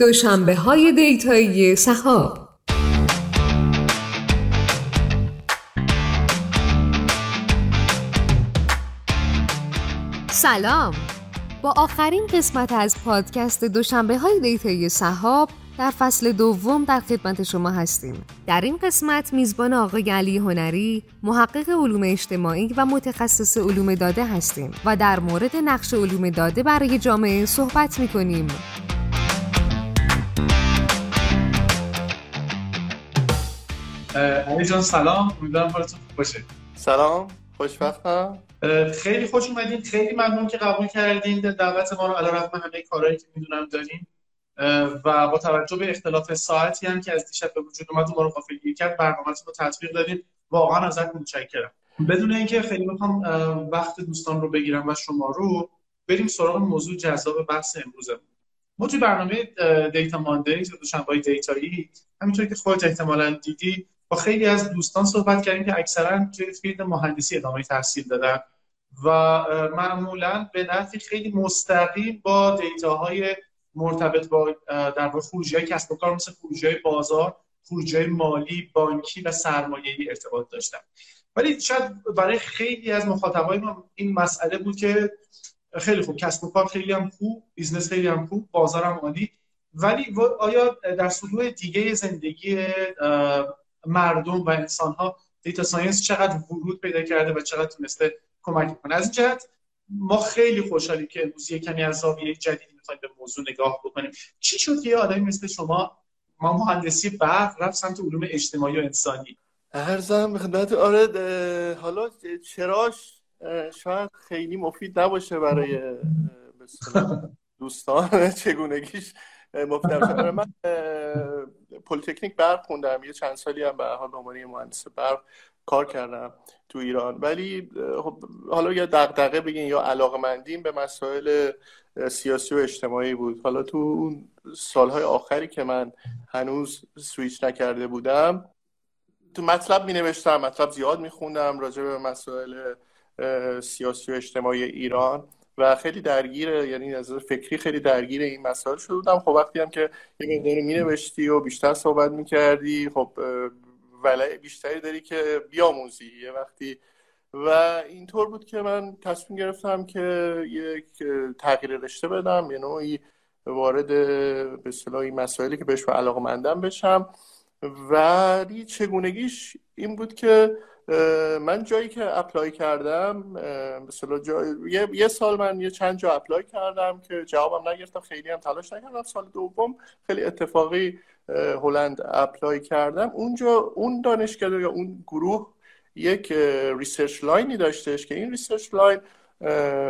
دوشنبه های دیتایی سهاب. سلام. با آخرین قسمت از پادکست دوشنبه های دیتایی سهاب در فصل دوم در خدمت شما هستیم. در این قسمت میزبان آقای علی هنری، محقق علوم اجتماعی و متخصص علوم داده هستیم و در مورد نقش علوم داده برای جامعه صحبت می علی جان سلام. امیدوارم حالتون خوب باشه. سلام. خوشبختم. خیلی خوش اومدین. خیلی ممنون که قبول کردین. دعوت ما رو علی رغم همه کارهایی که می‌دونم دارین. و با توجه به اختلاف ساعتی هم که از دیشب به وجود اومد ما رو غافلگیر کرد. برنامه‌تون رو تطبیق دادین. واقعا ازت متشکرم. بدون اینکه خیلی بخوام وقت دوستان رو بگیرم و شما رو بریم سراغ موضوع جذاب بحث امروزمون. ما توی برنامه Data Mondays یا دوشنبه data یی همینطور که خودت احتمالا دیدی با خیلی از دوستان صحبت کردیم که اکثرا توی field مهندسی ادامه تحصیل دادن و معمولا به نحوی خیلی مستقیم با data های مرتبط با در واقع خروجی کسب و کار مثل خروجی بازار خروجی مالی بانکی و سرمایه‌ای ارتباط داشتن. ولی شاید برای خیلی از مخاطبای ما این مسئله بود که خیلی خوب کسب و کار خیلی هم خوب business خیلی هم خوب بازار هم عالی. ولی آیا در سطوح دیگه زندگی مردم و انسان ها data science چقدر ورود پیدا کرده و چقدر تونسته کمک کنه. از این جهت ما خیلی خوشحالی که امروز یه کمی از زاویه جدیدی می‌خوایم به موضوع نگاه بکنیم. چی شد که یه آدمی مثل شما ما مهندسی برق رفت سمت علوم اجتماعی و انسانی؟ عرضم خدمت آره حالا چراش شاید خیلی مفید نباشه برای دوستان چگونگیش. نباشه من پلیتکنیک برق خوندم. یه چند سالی هم به حال به مهندس برق کار کردم تو ایران. ولی خب حالا یا دغدغه بگین یا علاقه مندیم به مسائل سیاسی و اجتماعی بود. حالا تو اون سالهای آخری که من هنوز سویچ نکرده بودم تو مطلب می نوشتم مطلب زیاد می خوندم راجع به مسائل سیاسی و اجتماعی ایران. و خیلی درگیر یعنی از فکری خیلی درگیر این مسائل شده بودم. خب وقتی هم که یه مقداری می نوشتی و بیشتر صحبت می کردی خب ولع بیشتری داری که بیاموزی یه وقتی. و اینطور بود که من تصمیم گرفتم که یک تغییر رشته بدم یه نوعی وارد به اصطلاح مسائلی که بهش علاقه مندم بشم ولی چگونگیش این بود که من جایی که اپلای کردم مثلا جای... یه... یه سال من یه چند جا apply کردم که جوابم نگرفتم خیلی هم تلاش نکردم. سال دوم خیلی اتفاقی هلند apply کردم. اونجا اون دانشکده یا اون گروه یک research line ی داشتش که این research line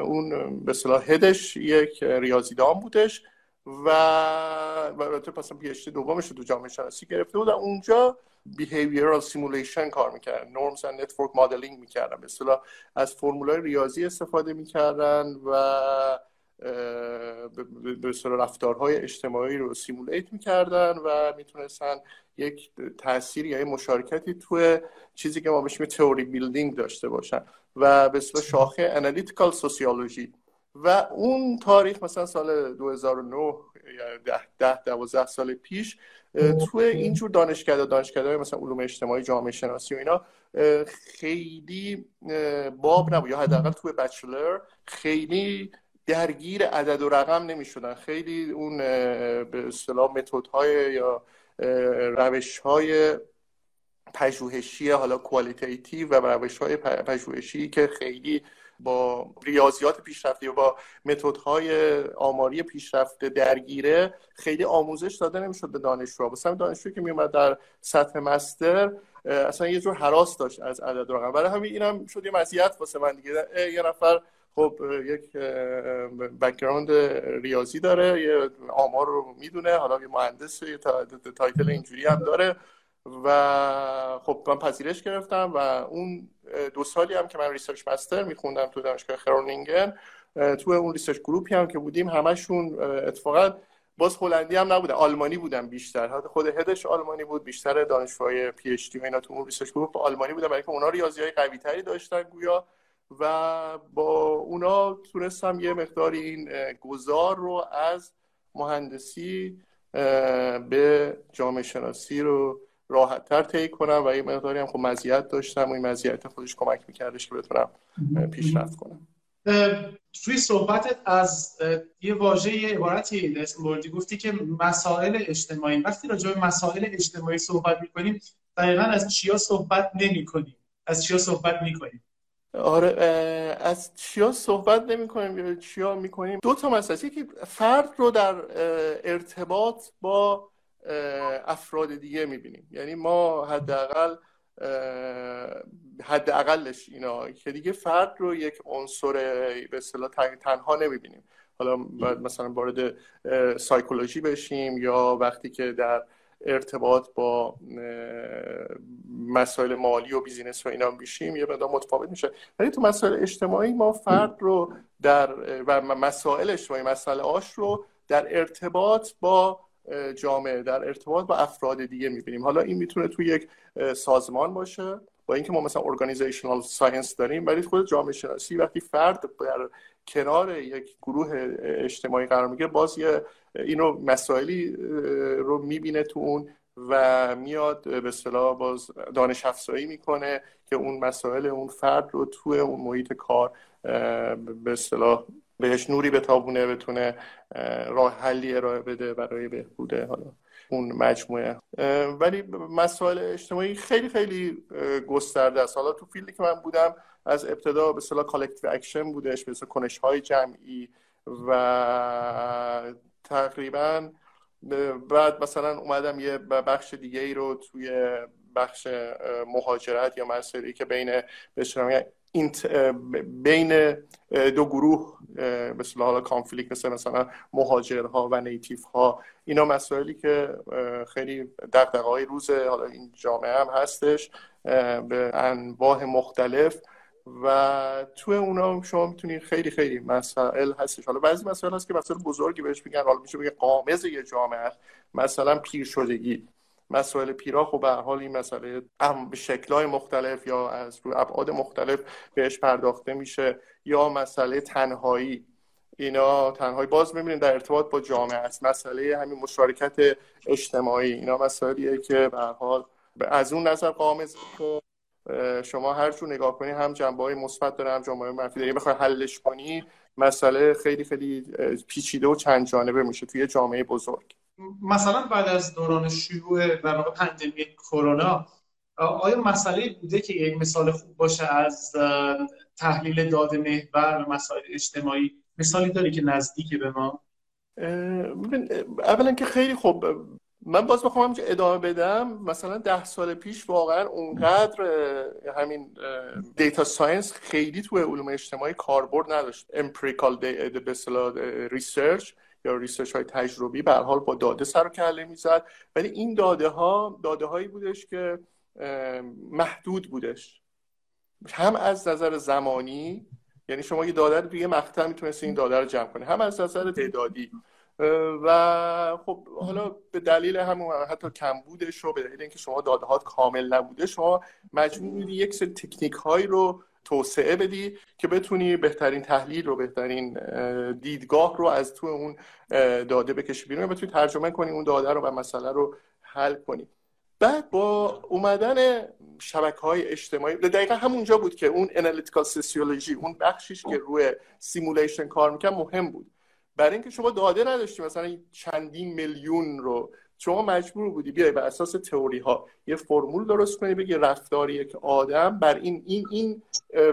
اون به اصطلاح head ش یک ریاضیدان بودش و البته پس پی دومش رو تو جامعه شناسی گرفته بود. اونجا behavioral simulation کار می‌کردن. Norms and network modeling می‌کردن. به اصطلاح از فرمولای ریاضی استفاده می‌کردن و به رفتارهای اجتماعی رو simulate می‌کردن و می‌تونستن یک تاثیر یا مشارکتی توی چیزی که ما بهش theory building داشته باشن. و به اصطلاح شاخه analytical sociology و اون تاریخ مثلا سال 2009 یا ده دوازده سال پیش توی اینجور دانشکده دانشکده مثلا علوم اجتماعی جامعه شناسی و اینا خیلی باب نبود. یا حداقل توی بچلر خیلی درگیر عدد و رقم نمی شدن خیلی اون به اصطلاح متدهای یا روش های پژوهشی حالا کوالیتیتیو و روش های پژوهشی که خیلی با ریاضیات پیشرفته و با متدهای آماری پیشرفته درگیره خیلی آموزش داده نمی‌شد به دانشجو مثلا دانشجو که میومد در سطح master اصلا یه جور هراس داشت از عدد رقم برای همین اینم شد یه مزیت واسه من دیگه یه نفر خب یک background ریاضی داره یه آمار رو می‌دونه حالا یه مهندس یه title اینجوری هم داره و خب من پذیرش گرفتم و اون دو سالی هم که من research master میخوندم تو دانشگاه خرونینگن تو اون research group ی هم که بودیم همشون اتفاقا باز هلندی هم نبودن آلمانی بودن بیشتر. خود head ش آلمانی بود بیشتر دانشجوهای PhD اینا تو اون research group آلمانی بودن برای که اونا ریاضی های قوی تری داشتن گویا و با اونا تونستم یه مقداری این گذار رو از مهندسی به جامعه شناسی رو راحت تر طی کنم و یه مقداری هم خب مزیت داشتم و این مزیت خودش کمک میکردش که بتونم پیشرفت کنم. توی صحبتت از یه واژه یه عبارتی اسم بردی گفتی که مسائل اجتماعی وقتی راجع به مسائل اجتماعی صحبت می‌کنیم دقیقا از چیا صحبت نمی کنیم از چیا صحبت می‌کنیم؟ آره از چیا صحبت نمی کنیم یا چیا می کنیم دو تا مسئله که فرد رو در ارتباط با افراد دیگه می بینیم یعنی ما حداقل حداقلش اینا که دیگه فرد رو یک عنصر به اصطلاح تنها نمی‌بینیم. حالا مثلا وارد سایکولوژی بشیم یا وقتی که در ارتباط با مسائل مالی و بیزینس و اینا میشیم یه مقدار متفاوت میشه. ولی تو مسائل اجتماعی ما فرد رو در و مسائل اجتماعی مسئله آش رو در ارتباط با جامعه در ارتباط با افراد دیگه می‌بینیم. حالا این می‌تونه توی یک سازمان باشه با اینکه ما مثلا organizational science داریم ولی خود جامعه شناسی وقتی فرد در کنار یک گروه اجتماعی قرار می‌گیره باز یه اینو مسائلی رو می‌بینه تو اون و میاد به اصطلاح باز دانش افزایی می‌کنه که اون مسائل اون فرد رو توی اون محیط کار به اصطلاح بهش نوری بتابونه بتونه راه حلی ارائه بده برای بهبوده حالا اون مجموعه. ولی مسائل اجتماعی خیلی خیلی گسترده است. حالا تو field ی که من بودم از ابتدا به اصطلاح collective action بودش به کنش های جمعی و تقریبا بعد مثلا اومدم یه بخش دیگه ای رو توی بخش مهاجرت یا مسئله که بین به بین دو گروه مثل حالا کانفلیکت مثل مثلا مهاجرها و نیتیف ها اینا مسائلی که خیلی دقدقه های روز حالا این جامعه هم هستش به انواع مختلف و توی اونا شما می‌تونید خیلی خیلی مسائل هستش. حالا بعضی مسائل هست که مسائل بزرگی بهش میگن حالا میشه بگه قامز یه جامعه مثلا پیر شدگی مسائل پیرا خب به حال این مسئله به شکلهای مختلف یا از روی ابعاد مختلف بهش پرداخته میشه یا مسئله تنهایی. اینا تنهایی. باز می‌بینیم در ارتباط با جامعه است. مسئله همین مشارکت اجتماعی. اینا مسائلیه که به حال از اون نظر قامز شما هر جور نگاه کنی هم جنبه های مثبت داره هم جنبه های منفی داره. بخوای حلش کنی مسئله خیلی خیلی پیچیده و چند جانبه میشه توی جامعه بزرگ. مثلا بعد از دوران شروع در پاندمی کرونا آیا مسئله بوده که یک مثال خوب باشه از تحلیل داده محور و مسائل اجتماعی؟ مثالی داری که نزدیک به ما. اولا که خیلی خوب من باز بخوام ادامه بدم. مثلا ده سال پیش واقعا اونقدر همین data science خیلی تو علوم اجتماعی کاربرد نداشت. empirical به research. یا ریسرچ های تجربی به حال با داده سر و کله می‌زد. ولی این داده ها داده هایی بودش که محدود بودش. هم از نظر زمانی یعنی شما یه داده رو یه مقطع می‌تونستی این داده رو جمع کنی. هم از نظر تعدادی. و خب حالا به دلیل همون حتی کمبودش رو به دلیل اینکه شما داده ها کامل نبوده شما مجبور یک سری تکنیک هایی رو توسعه بدی که بتونی بهترین تحلیل رو بهترین دیدگاه رو از تو اون داده بکشی بیرون بتونی ترجمه کنی اون داده رو و مسئله رو حل کنی. بعد با اومدن شبکه های اجتماعی دقیقا همونجا بود که اون analytical sociology اون بخشیش که روی simulation کار میکن مهم بود. برای اینکه شما داده نداشتی مثلا چندین میلیون رو شما مجبور بودی بیای بر اساس تئوری ها یه فرمول درست کنی بگی رفتار یک آدم بر این این این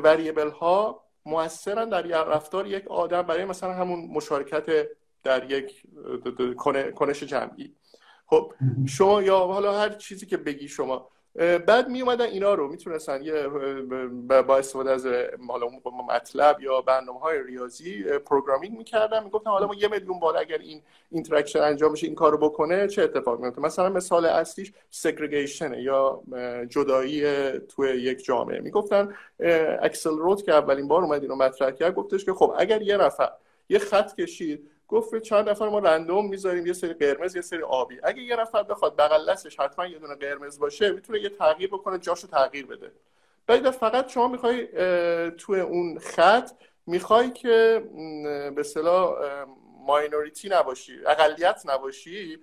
variable ها موثرن در رفتار یک آدم برای مثلا همون مشارکت در یک کنش جمعی. خب شما یا حالا هر چیزی که بگی شما بعد می اومدن اینا رو می‌تونستن یه با استفاده از حالا MATLAB یا برنامه های ریاضی programming می‌کردن. می‌گفتن حالا ما یه میلیون بار اگر این interaction انجام بشه این کارو بکنه چه اتفاقی میفته مثلا مثال اصلیش segregation یا جدایی توی یک جامعه. می‌گفتن اکسل روت که اولین بار اومد اینو مطرح کرد گفتش که خب اگر یه نفر یه خط کشید گفت چند نفر ما رندوم می‌ذاریم یه سری قرمز یه سری آبی. اگه یه نفر بخواد بغل دستش حتما یه دونه قرمز باشه می‌تونه یه تغییر بکنه جاشو تغییر بده. بعد فقط شما می‌خوای توی اون خط می‌خوای که به اصطلاح ماینوریتی نباشی اقلیت نباشی.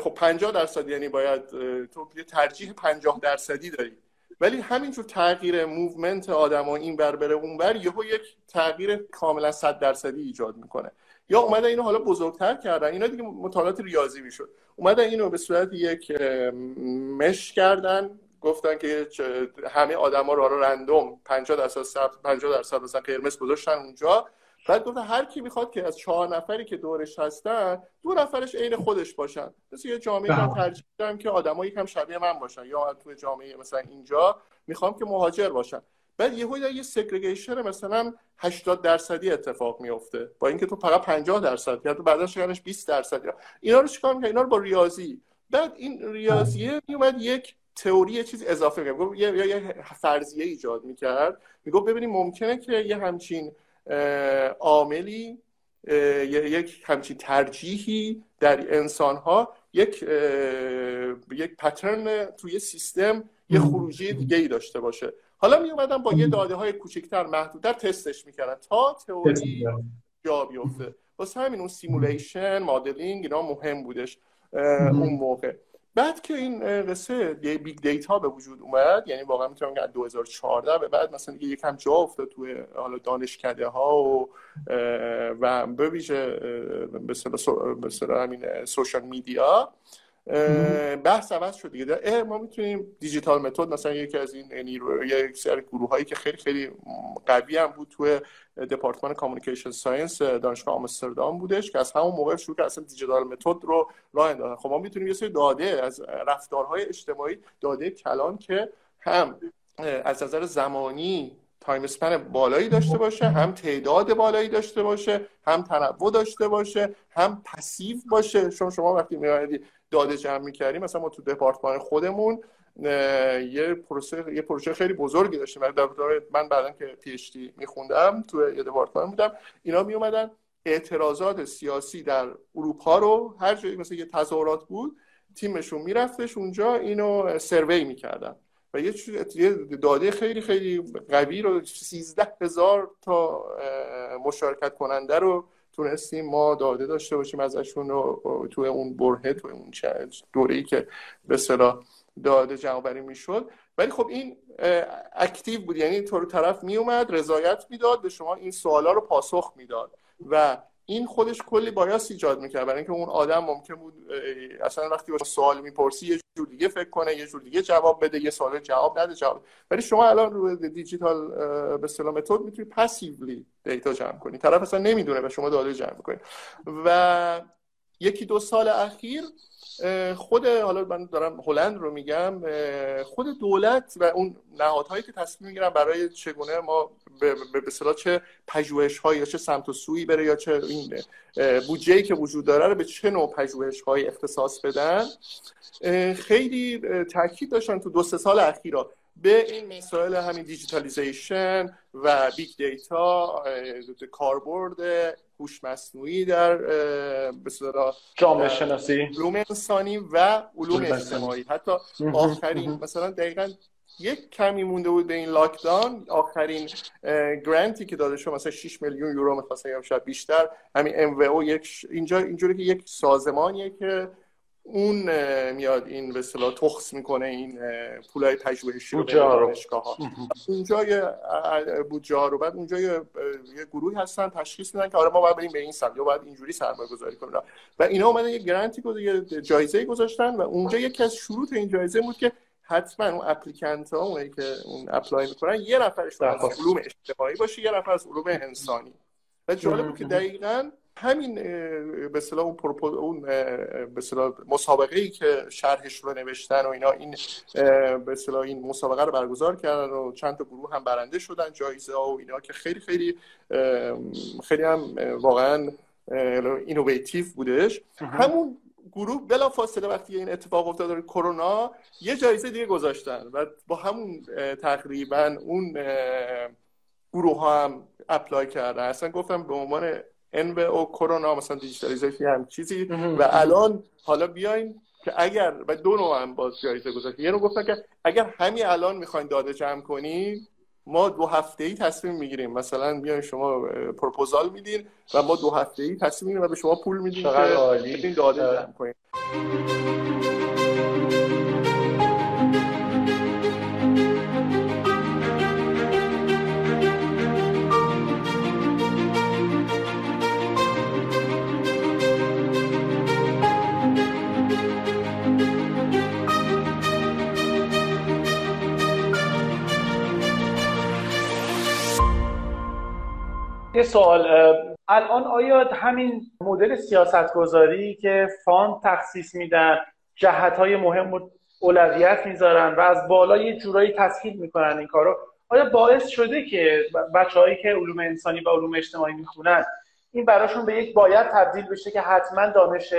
خب 50 درصد یعنی باید تو یه ترجیح 50 درصدی داری. ولی همینجور تغییر movement آدم این بر بره اون بر یهو یک تغییر کاملا 100 درصدی ایجاد می‌کنه. یا اومدن اینو حالا بزرگتر کردن. اینا دیگه مطالعات ریاضی می‌شد. اومدن اینو به صورت یک mesh کردن. گفتن که همه آدما رو random. 50 درصد سبز 50 درصد مثلا قرمز گذاشتن اونجا. بعد گفتن هر کی می‌خواد که از چهار نفری که دورش هستن دو نفرش عین خودش باشن. مثل یه جامعه من بله. ترجیح دارم که آدمایی یکم شبیه من باشن. یا تو جامعه مثلا اینجا می‌خوام که مهاجر باشن. بعد یهو یه سگریگیشن مثلا 80 درصدی اتفاق میفته با اینکه تو فقط 50 درصد یا تو بعدا شغلش 20 درصد. اینا رو چیکار می‌کنه اینا رو با ریاضی. بعد این ریاضیه میومد یک تئوری یه چیز اضافه میگم یه یه فرضیه ایجاد می‌کرد. می‌گفت ببینیم ممکنه که یه همچین عاملی یک همچین ترجیحی در انسان ها یک یک pattern توی سیستم یه خروجی دیگه ای داشته باشه. حالا می اومدن با یه داده های کوچکتر محدودتر تستش می‌کردن تا تئوری جا بیفته. واسه همین اون simulation modeling اینا مهم بودش اون موقع. بعد که این قصه big data به وجود اومد یعنی واقعا می‌تونم بگم 2014 به بعد مثلا دیگه یکم جا افتاد توی حالا دانشکده ها و و به ویژه به همین social media بحث عوض شد دیگه. ما می‌تونیم digital method مثلا یکی از این نیرو یک سری گروه هایی که خیلی خیلی قوی هم بود توی دپارتمان communication science دانشگاه آمستردام بودش که از همون موقع شروع که اصلا digital method رو راه انداختن خب ما می‌تونیم یه سری داده از رفتارهای اجتماعی داده کلان که هم از نظر زمانی time span بالایی داشته باشه هم تعداد بالایی داشته باشه هم تنوع داشته باشه هم passive باشه. شما شما وقتی میاد داده جمع می‌کردیم. مثلا ما تو دپارتمان خودمون یه پروسه یه پروژه خیلی بزرگی داشتیم. من بعدا که پی اچ دی میخوندم تو یه دپارتمان بودم اینا می اومدن اعتراضات سیاسی در اروپا رو هر جایی مثلا یه تظاهرات بود تیمشون میرفتش اونجا اینو سروی می‌کردن. و یه داده خیلی خیلی قوی رو 13 هزار تا مشارکت کننده رو تونستیم ما داده داشته باشیم ازشون توی اون برهه توی اون دوره ای که به صلاح داده جمع بری می‌شد. ولی خب این اکتیو بود. یعنی تو طرف میومد رضایت می‌داد به شما این سوالا رو پاسخ می‌داد. و این خودش کلی بایاس ایجاد می‌کرد. برای اینکه اون آدم ممکن بود اصلا وقتی با سوال می‌پرسی یه جور دیگه فکر کنه یه جور دیگه جواب بده یه سوال جواب نده جواب ولی شما الان روی دیجیتال به اصطلاح متد می‌تونی پسیولی دیتا جمع کنی. طرف اصلا نمی‌دونه و شما داده جمع کنی و یکی دو سال اخیر خود حالا من دارم هلند رو میگم خود دولت و اون نهادهایی که تصمیم می‌گیرن برای چگونه ما به اصطلاح چه پژوهش یا چه سمت و سویی بره یا چه این بودجه که وجود داره رو به چه نوع پژوهش های اختصاص بدن خیلی تاکید داشتن تو دو سه سال اخیرا به این مسائل همین digitalization و big data کاربرد هوش مصنوعی در به جامعه شناسی. علوم انسانی و علوم اجتماعی. حتی آخرین مثلا دقیقا یک کمی مونده بود به این lockdown آخرین grant ی که داده شد مثلا 6 میلیون یورو یا شاید بیشتر. همین ام و یک اینجا اینجوری که یک سازمانیه که اون میاد این به اصطلاح تخص می‌کنه این پولای پژوهشی رو دانشگاه ها اونجا بودجه رو بعد اونجا یه, گروهی هستن تشخیص میدن که آره ما باید بریم به این سمت یا باید اینجوری سرمایه گذاری کنیم. و اینا اومدن یه گرانتی یه جایزه گذاشتن و اونجا یکی از شروط این جایزه بود که حتما اون اپلیکنت ها اونایی که اون اپلای می‌کنن یه نفرش از علوم اجتماعی باشه یه نفر از علوم انسانی. و جالب بود که دقیقاً همین به اصطلاح اون اون به اصطلاح مسابقه ای که شرحش رو نوشتن و اینا این به اصطلاح این مسابقه رو برگزار کردن و چند تا گروه هم برنده شدن جایزه ها و اینا که خیلی خیلی خیلی هم واقعا اینوویتیو بودش. همون گروه بلا فاصله وقتی این اتفاق افتاد کرونا یه جایزه دیگه گذاشتن و با همون تقریبا اون گروه ها هم apply کردن. اصلا گفتم به عنوان ان او کرونا مثلا digitalization هم چیزی. و الان حالا بیاین که اگر و دو نوع هم باز جایزه گذاشت یه نوع گفتن که اگر همین الان می‌خواین داده جمع کنی ما دو هفته ای تصمیم می‌گیریم. مثلا میاین شما پروپوزال میدین و ما دو هفته ای تصمیم می‌گیریم و به شما پول میدیم که داده جمع کنیم یه سوال الان آیا همین مدل سیاست گذاری که فاند تخصیص میدن جهت های مهم اولویت می‌ذارن و از بالا یه جورایی تسهیل می‌کنن این کارو؟ آیا باعث شده که بچههایی که علوم انسانی و علوم اجتماعی می‌خونن این براشون به یک باید تبدیل بشه که حتما دانش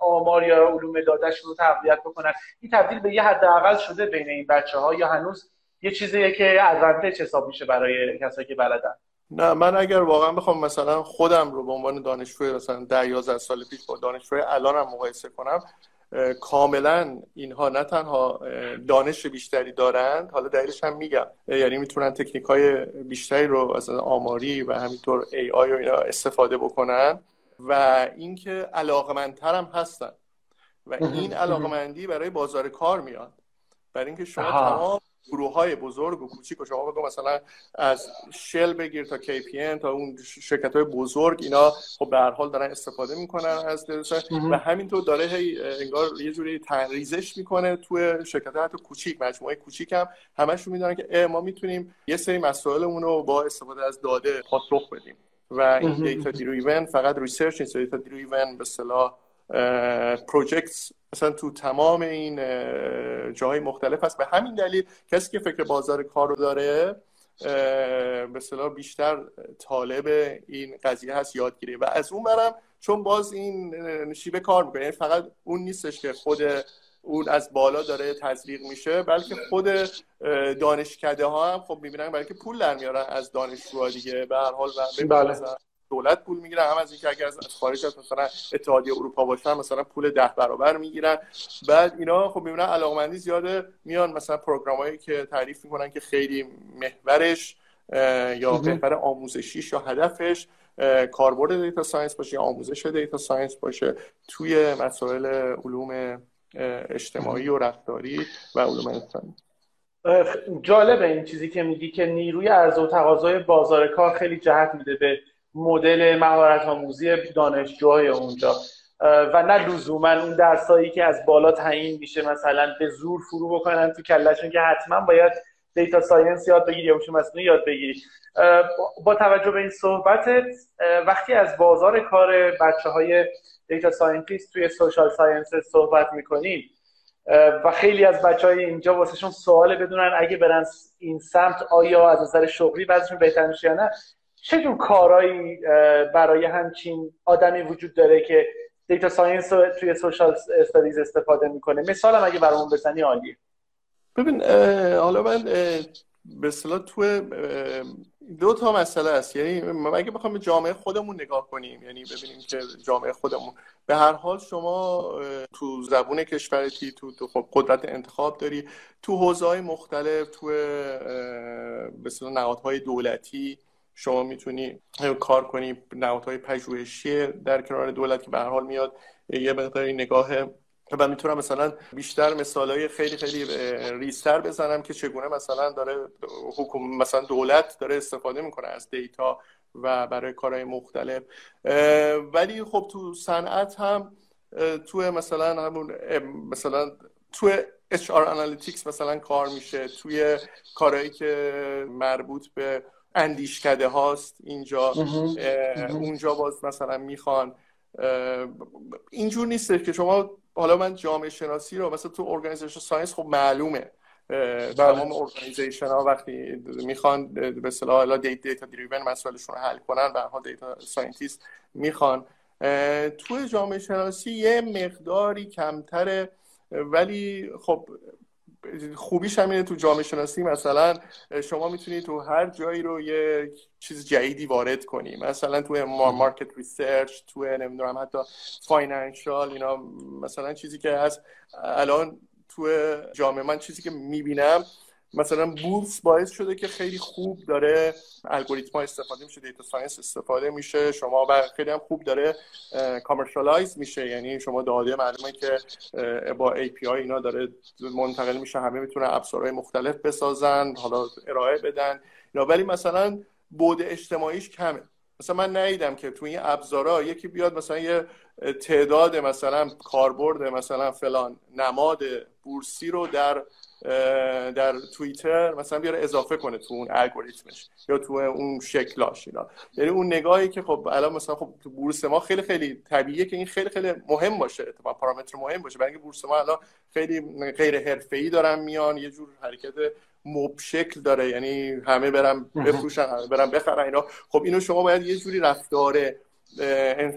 آمار یا علوم دادهشون رو تقویت بکنن؟ این تبدیل به یه حداقل شده بین این بچه ها یا هنوز یه چیزیه که ادوانتج حساب میشه برای کسایی که بلدن؟ نه من اگر واقعا بخوام مثلا خودم رو به عنوان دانشجوی مثلا 10 11 سال پیش با دانشجوی الانم مقایسه کنم کاملا اینها نه تنها دانش بیشتری دارند حالا دلیلش هم میگم. یعنی می‌تونن تکنیک های بیشتری رو از آماری و همینطور ای آی و اینا استفاده بکنن و اینکه علاقمندتر هم هستن. و این علاقمندی برای بازار کار میاد. برای اینکه شما تمام گروه های بزرگ و کوچیک و شما بگو مثلا از Shell بگیر تا KPN تا اون شرکت های بزرگ اینا خب به هر حال دارن استفاده می‌کنن از و همینطور داره هی انگار یه جوری سرریزش می‌کنه توی شرکت های حتی کوچیک مجموعه کوچیک هم همشون می‌دونن که ما می‌تونیم یه سری مسائلمون رو با استفاده از داده پاسخ بدیم. و این data driven فقط research نیست. data driven به اصطلاح پروژکتس مثلا تو تمام این جاهای مختلف هست. به همین دلیل کسی که فکر بازار کار رو داره به صلاح بیشتر طالب این قضیه هست یادگیری. و از اون برم چون باز این شیبه کار می‌کنه. یعنی فقط اون نیستش که خود اون از بالا داره تزریق میشه بلکه خود دانشکده ها هم خب می‌بینن برای که پول در میارن از دانشجوها دیگه. به هر حال بله. دولت پول می‌گیرن هم از اینکه اگر از خارج از مثلا اتحادیه اروپا باشن مثلا پول ده برابر می‌گیرن. بعد اینا خب می‌بینن علاقمندی زیاده میان مثلا program ایی که تعریف می‌کنن که خیلی محورش یا محور آموزشیش یا هدفش کاربرد data science باشه یا آموزش data science باشه توی مسائل علوم اجتماعی و رفتاری و علوم انسانی. جالبه این چیزی که میگی که نیروی عرضه و تقاضای بازار کار خیلی جهت میده به مدل مهارت آموزی دانشجوهای اونجا. و نه لزوما اون درسایی که از بالا تعیین میشه مثلا به زور فرو بکنن تو کلشون که حتما باید data science یاد بگیری یا مصنوعی یاد بگیری. با توجه به این صحبتت وقتی از بازار کار بچه های data scientist توی social science صحبت می‌کنیم و خیلی از بچه های اینجا واسهشون سوال بدونن اگه برن این سمت آیا از نظر شغلی وضعشون بهتر میشه یا نه چه جور کارهایی برای همچین آدمی وجود داره که data science رو توی social studies استفاده می‌کنه؟ مثال هم اگه برامون بزنی عالیه. ببین حالا من به اصطلاح تو دو تا مسئله است. یعنی اگه بخوام به جامعه خودمون نگاه کنیم یعنی ببینیم که جامعه خودمون به هر حال شما تو زبون کشورتی تو, تو خب قدرت انتخاب داری تو حوزه های مختلف تو به نهادهای دولتی شما می‌تونی کار کنی نهادهای پژوهشی در کنار دولت که به هر حال میاد یه مقداری نگاه و می‌تونم مثلا بیشتر مثالهای خیلی خیلی ریستر بزنم که چگونه مثلا داره حکومت مثلا دولت داره استفاده می‌کنه از دیتا و برای کارهای مختلف. ولی خب تو صنعت هم تو مثلا همون مثلا تو HR Analytics مثلا کار میشه توی کارهایی که مربوط به اندیشکده هاست اینجا اونجا باز مثلا می‌خوان اینجور نیست که شما حالا من جامعه شناسی رو مثلا تو organization science خب معلومه. تمام organization ها وقتی می‌خوان به اصطلاح حالا data driven مسائلشون رو حل کنن به data scientist می‌خوان. تو جامعه شناسی یه مقداری کمتره ولی خب خوبیش همینه تو جامعه شناسی مثلا شما می‌تونید تو هر جایی رو یه چیز جدیدی وارد کنی. مثلا تو market research تو نمی‌دونم حتی financial اینا مثلا چیزی که هست. الان تو جامعه من چیزی که می‌بینم مثلا بورس باعث شده که خیلی خوب داره الگوریتم استفاده میشه data science استفاده میشه شما و خیلی هم خوب داره commercialize میشه. یعنی شما داده معلومه که با API اینا داره منتقل میشه همه می‌تونن ابزارهای مختلف بسازن حالا ارائه بدن. ولی مثلا بعد اجتماعیش کمه. مثلا من ندیدم که تو این ابزارا یکی بیاد مثلا یه تعداد مثلا کاربرد مثلا فلان نماد بورسی رو در در توییتر مثلا بیاره اضافه کنه تو اون الگوریتمش یا تو اون شکلاش اینا. یعنی اون نگاهی که خب الان مثلا خب تو بورس ما خیلی خیلی طبیعیه که این خیلی خیلی مهم باشه اتفاقا پارامتر مهم باشه. برای اینکه بورس ما الان خیلی غیر حرفه‌ای دارن میان یه جور حرکت مب شکل داره. یعنی همه برن بفروشن همه برن بخرن اینا. خب اینو شما باید یه جوری رفتاره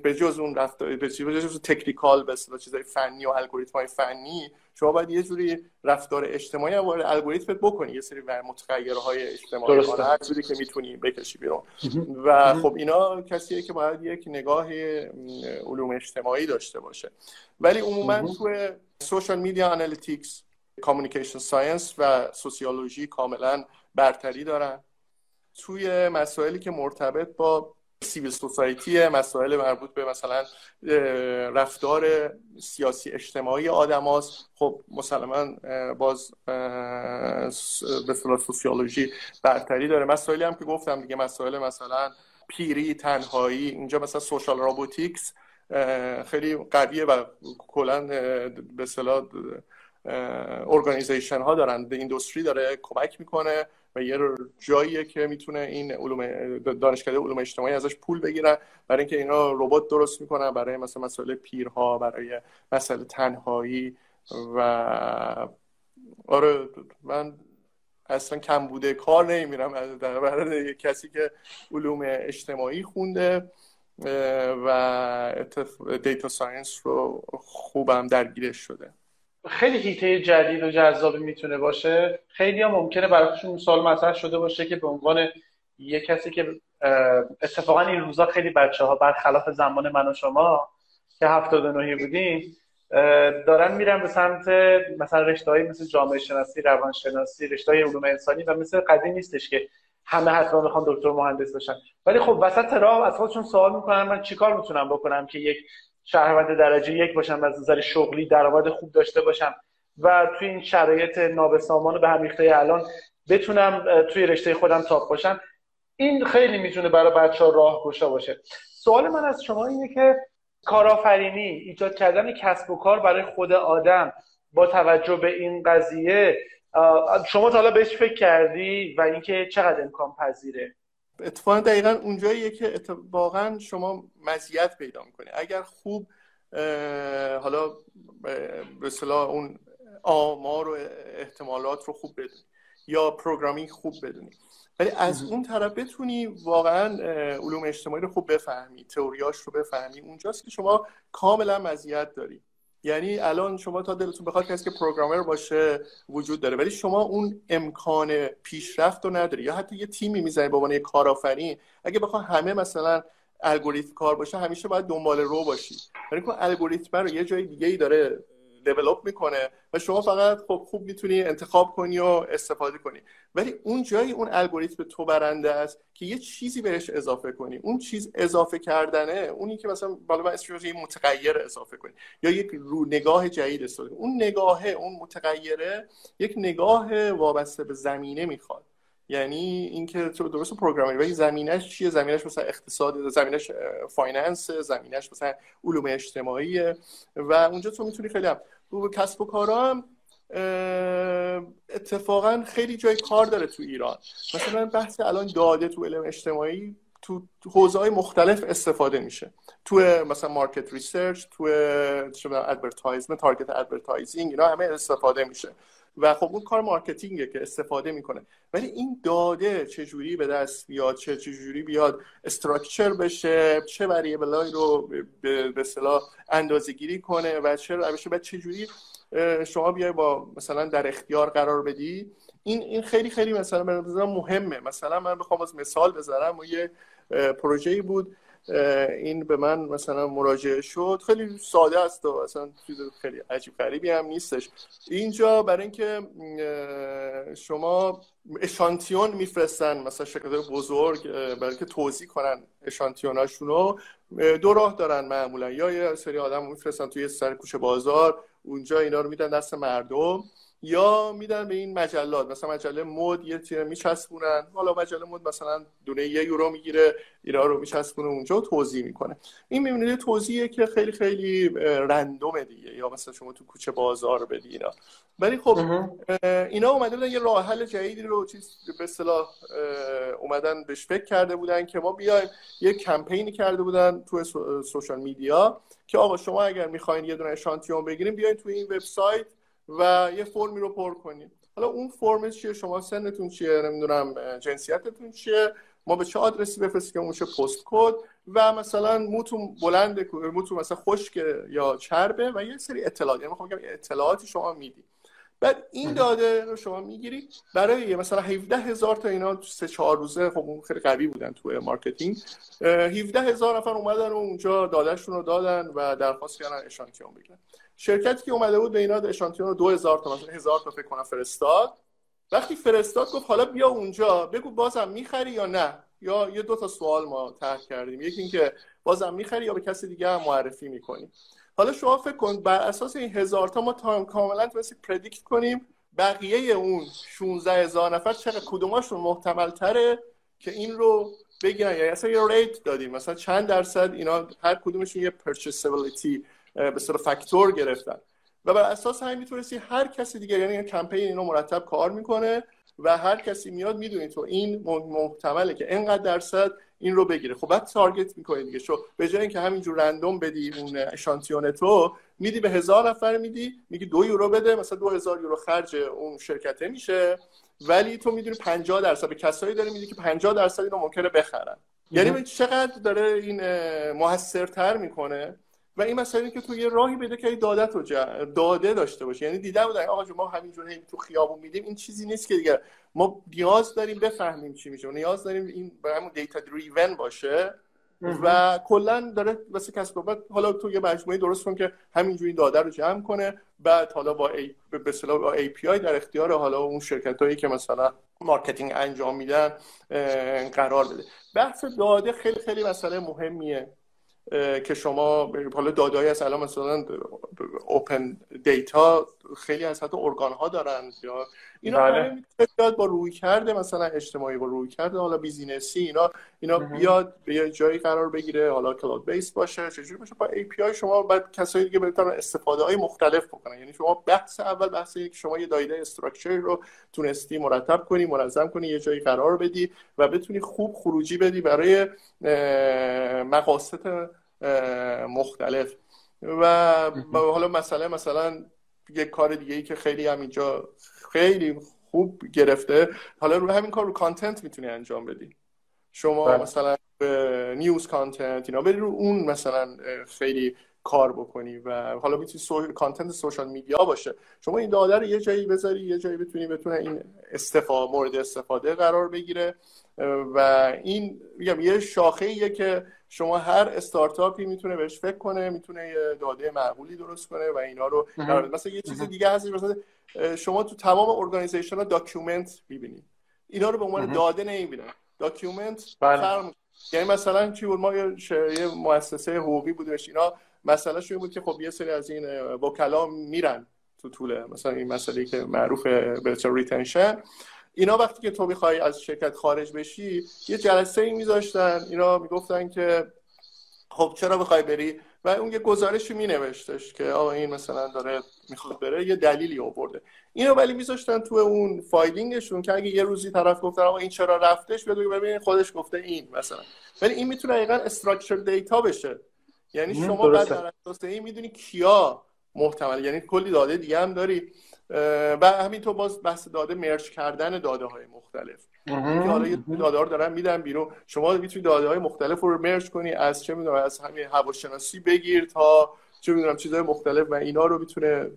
به جز اون رفتار به تکنیکال به چیزای فنی و الگوریتم های فنی شما باید یه جوری رفتار اجتماعی هم وارد الگوریتم بکنی یه سری متغیرهای اجتماعی هر جوری که می‌تونی بکشی بیرون. و خب اینا کسیه که باید یک نگاه علوم اجتماعی داشته باشه. ولی عموما تو social media analytics communication science و sociology کاملا برتری دارن. توی مسائلی که مرتبط با civil society مسائل مربوط به مثلا رفتار سیاسی اجتماعی آدم خب مسلما باز به سوسیولوژی برتری داره. مسائلی هم که گفتم دیگه مسائل مثلا پیری تنهایی اینجا مثلا سوشال روبوتیکس خیلی قویه و کلا به اصطلاح ارگانیزیشن ها دارن. به ایندوستری داره کمک می‌کنه. و یه جاییه که می‌تونه این علوم دانشکده علوم اجتماعی ازش پول بگیرن برای اینکه اینا ربات درست می‌کنن برای مثلا مسئله پیرها برای مسئله تنهایی و آره من اصلا کم بوده کار نمیرم برای کسی که علوم اجتماعی خونده و دیتا ساینس رو خوبم درگیرش شده. خیلی هیته جدید و جذابی می‌تونه باشه. خیلی هم ممکنه برایشون سال مطرح شده باشه که به عنوان یه کسی که اتفاقا این روزا خیلی بچه ها برخلاف زمان من و شما که هفتاد نهی بودیم دارن میرن به سمت مثلا رشته مثل جامعه شناسی روانشناسی رشته های علوم انسانی و مثل قدیم نیستش که همه حتما می‌خوان دکتر مهندس باشن ولی خب وسط راه از خودشون سوال می‌کنن من چیکار می‌تونم بکنم که یک شهروند درجه یک باشم از نظر شغلی درآمد خوب داشته باشم و توی این شرایط نابسامان و به هم الان بتونم توی رشته خودم تاپ باشم. این خیلی می‌تونه برای بچه ها راه گشا باشه. سوال من از شما اینه که کارآفرینی ایجاد کردن کسب و کار برای خود آدم با توجه به این قضیه شما تا حالا بهش فکر کردی و اینکه چقدر امکان پذیره اتفاقا دقیقا اونجاییه که واقعا شما مزیت پیدا می‌کنی. اگر خوب حالا به صلاح اون آمار و احتمالات رو خوب بدونی یا پروگرامینگ خوب بدونی. ولی از اون طرف بتونی واقعا علوم اجتماعی رو خوب بفهمی تئوریاش رو بفهمی. اونجاست که شما کاملا مزیت داری. یعنی الان شما تا دلتون بخواد کسی که پروگرامر باشه وجود داره ولی شما اون امکان پیشرفت رو نداری یا حتی یه تیمی می‌زنی به عنوان یه کارآفرین. اگه بخواد همه مثلا الگوریتم کار باشه همیشه باید دنبال رو باشی. ولی که الگوریتم رو یه جای دیگه ای داره دیولپ می‌کنه و شما فقط خب خوب می‌تونی انتخاب کنی و استفاده کنی. ولی اون جایی اون الگوریتم تو برنده است که یه چیزی بهش اضافه کنی. اون چیز اضافه کردنه اونی که مثلا بالا من اسمش یه متغیر اضافه کنی. یا یک رو نگاه جدید استفاده اون نگاهه اون متغیره یک نگاه وابسته به زمینه می‌خواد. یعنی اینکه تو درست پروگرامینگ ولی زمینش چیه؟ زمینش مثلا اقتصاد زمینش finance زمینش مثلا علوم اجتماعی و اونجا تو می‌تونی خیلی هم رو کسب و کارا هم اتفاقا خیلی جای کار داره تو ایران. مثلا بحث الان داده تو علم اجتماعی تو حوزه های مختلف استفاده میشه. تو مثلا market research تو advertisement target advertising اینا همه استفاده میشه. و خب اون کار marketing ه که استفاده می‌کنه. ولی این داده چجوری به دست بیاد چه چجوری بیاد structure بشه چه variable های رو به اصطلاح اندازه گیری کنه و چه روش بعد چجوری شما بیای با مثلا در اختیار قرار بدی این این خیلی خیلی مثلا به مهمه. مثلا من بخوام از مثال بذارم و یه پروژه‌ای بود این به من مثلا مراجعه شد. خیلی ساده است و اصلا چیز خیلی عجیب غریبی هم نیستش. اینجا برای اینکه شما اشانتیون میفرستن مثلا شرکت بزرگ برای که توضیح کنن اشانتیوناشون رو دو راه دارن معمولا. یا یه سری آدم میفرستن توی سر کوچه بازار اونجا اینا رو میدن دست مردم. یا میدن به این مجلات. مثلا مجله مد یه تیره میچسبونن. حالا مجله مد مثلا دونه یه یورو می‌گیره اینا رو میچسبونه اونجا و توضیح می‌کنه. این می‌بینید توضیحه که خیلی خیلی رندومه دیگه. یا مثلا شما تو کوچه بازار بدی اینا. ولی خب اینا اومده بودن یه راه حل جدیدی رو چیز به اصطلاح اومدن بهش فکر کرده بودن که ما بیایم یه کمپینی کرده بودن تو سوشال میدیا که آقا شما اگر می‌خواین یه دونه اشانتیون بگیریم بیاین تو این وبسایت و یه فرمی رو پر کنید حالا اون فرم چیه؟ شما سنتون چیه؟ نمی‌دونم جنسیتتون چیه؟ ما به چه آدرسی بفرستیم؟ که اون پست کد؟ و مثلا موتون بلند موتون مثلا خشک یا چربه و یه سری اطلاعات. یعنی می‌خوام بگم اطلاعاتی شما میدی بعد این داده رو شما می‌گیری. برای مثلا 17 هزار تا اینا سه چهار روزه خب اون خیلی قوی بودن تو marketing. 17 هزار نفر اومدن و اونجا دادهشون رو دادن و درخواست کردن اشانتیون بگیرن. شرکتی که اومده بود به اینا اشانتیون رو 2000 تا مثلا 1000 تا فکر کنم فرستاد. وقتی فرستاد گفت حالا بیا اونجا بگو بازم می‌خری یا نه؟ یا یه دو تا سوال ما طرح کردیم. یکی اینکه بازم می‌خری یا به کسی دیگه هم معرفی می‌کنی. حالا شما فکر کن بر اساس این هزار تا ما تا کاملا تونستیم پردیکت کنیم بقیه اون 16 هزار نفر چقدر کدوماشون محتمل تره که این رو بگیرن؟ یعنی اصلا یه ریت دادیم. مثلا چند درصد اینا هر کدومشون یه پرچسبیلیتی به صورت فاکتور گرفتن. و بر اساس همین می‌تونستی هر کسی دیگه یعنی کمپین اینو مرتب کار می‌کنه و هر کسی میاد می‌دونی تو این محتمله که اینقدر درصد این رو بگیره. خب بعد تارگت می‌کنی دیگه. شو به جای اینکه همینجور رندوم بدی اون اشانتیون تو میدی به هزار نفر میدی میگی دو یورو بده مثلا دو هزار یورو خرج اون شرکته میشه. ولی تو می‌دونی 50 درصد به کسایی داره میدی که 50 درصد اینو ممکنه بخرن. یعنی چقدر داره این موثرتر می‌کنه. و این مسئله که تو یه راهی بده که داده تو داده داشته باشه. یعنی دیده بودن آقا ما همینجوری تو خیابون میدیم این چیزی نیست که دیگه. ما نیاز داریم بفهمیم چی میشه. نیاز داریم این به همون data driven باشه. و کلا داره واسه کسب بعد حالا تو یه مجموعه درست کن که همینجوری داده رو جمع کنه. بعد حالا با A به اصطلاح با API در اختیار حالا اون شرکت هایی که مثلا marketing انجام میدن قرار بده. بحث داده خیلی خیلی مسئله مهمیه. که شما حالا دادهایی از الان مثلا open data خیلی از حتی ارگان ها دارن یا اینا بله. بیاد با رویکرد مثلا اجتماعی با رویکرد حالا business ی اینا اینا بیاد به یه جایی قرار بگیره حالا cloud base باشه چجوری باشه. با API شما بعد کسایی دیگه بتونن استفاده های مختلف بکنن. یعنی شما بحث اول بحث که شما یه دایره structure رو تونستی مرتب کنی منظم کنی یه جایی قرار بدی و بتونی خوب خروجی بدی برای مقاصد مختلف. و حالا مسئله مثلا یک کار دیگه ای که خیلی هم اینجا خیلی خوب گرفته. حالا رو همین کار رو content می‌تونی انجام بدی. شما بله. مثلا news content اینا بری رو اون مثلا خیلی کار بکنی و حالا می‌تونی سو... content social media باشه. شما این داده رو یه جایی بذاری یه جایی بتونی بتونه این استفاده مورد استفاده قرار بگیره. و این میگم یه شاخه ایه که شما هر استارتاپی می‌تونه بهش فکر کنه می‌تونه یه داده معقولی درست کنه و اینا رو مثلا یه چیز دیگه هست مثلا شما تو تمام organization ها document می‌بینید اینا رو به عنوان داده نمی‌بینن. document بله. یعنی مثلا چی بود؟ ما یه, مؤسسه حقوقی بودش. اینا مسئله شده بود که خب یه سری از این وکلا میرن تو طول مثلا این مسئله که معروف به retention اینا وقتی که تو می‌خوای از شرکت خارج بشی یه جلسه ای میذاشتن. اینا می‌گفتن که خب چرا می‌خوای بری و اون یه گزارشی می نوشتش که آقا این مثلا داره می‌خواد بره یه دلیلی آورده. اینو ولی میذاشتن تو اون فایلینگشون که اگه یه روزی طرف گفت آقا این چرا رفتش بیاد ببین خودش گفته این مثلا. ولی این می‌تونه دقیقاً استراکچر دیتا بشه. یعنی شما بعد در اساس این می‌دونی کیا محتمل یعنی کلی داده دیگه هم داری. و همینطور باز بحث داده مرج کردن داده های مختلف. که حالا یه داده رو دارن میدن بیرون. شما می‌تونی داده های مختلف رو مرج کنی از چه می‌دونم از همین هواشناسی بگیر تا چه می‌دونم چیزهای مختلف و اینا رو می‌تونه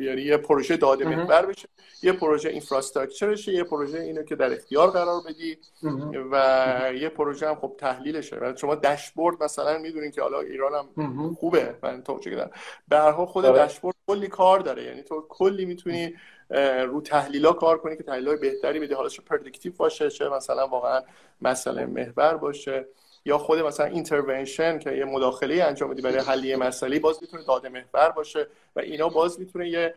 یعنی یه پروژه داده محور بشه یه پروژه اینفراستراکچر بشه یه پروژه اینو که در اختیار قرار بدی و یه پروژه هم خب تحلیلشه. و شما داشبورد مثلا می‌دونین که حالا ایران هم خوبه. من توجه کردم به هر حال خود. داشبورد کلی کار داره. یعنی تو کلی می‌تونی رو تحلیلا کار کنی که تحلیل بهتری بده حالا چه predictive باشه چه مثلا واقعا مسئله محور باشه یا خود مثلا intervention که یه مداخله انجام بدی برای حل یه مسئله باز می‌تونه داده محور باشه و اینا باز می‌تونه یه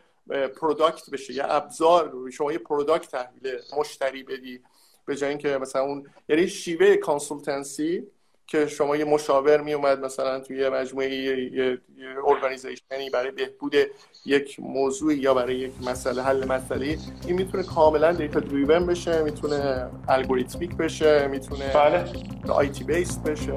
product بشه یه ابزار شما یه product تحویل مشتری بدی. به جای اینکه مثلا اون یعنی شیوه consultancy که شما یه مشاور می اومد مثلا توی یه مجموعه یه ارگانیزیشنی برای بهبود یک موضوع یا برای یک مسئله حل مسئله این می‌تونه کاملا دیتا دریون بشه می‌تونه الگوریتمیک بشه می‌تونه بله. آیتی بیسد بشه.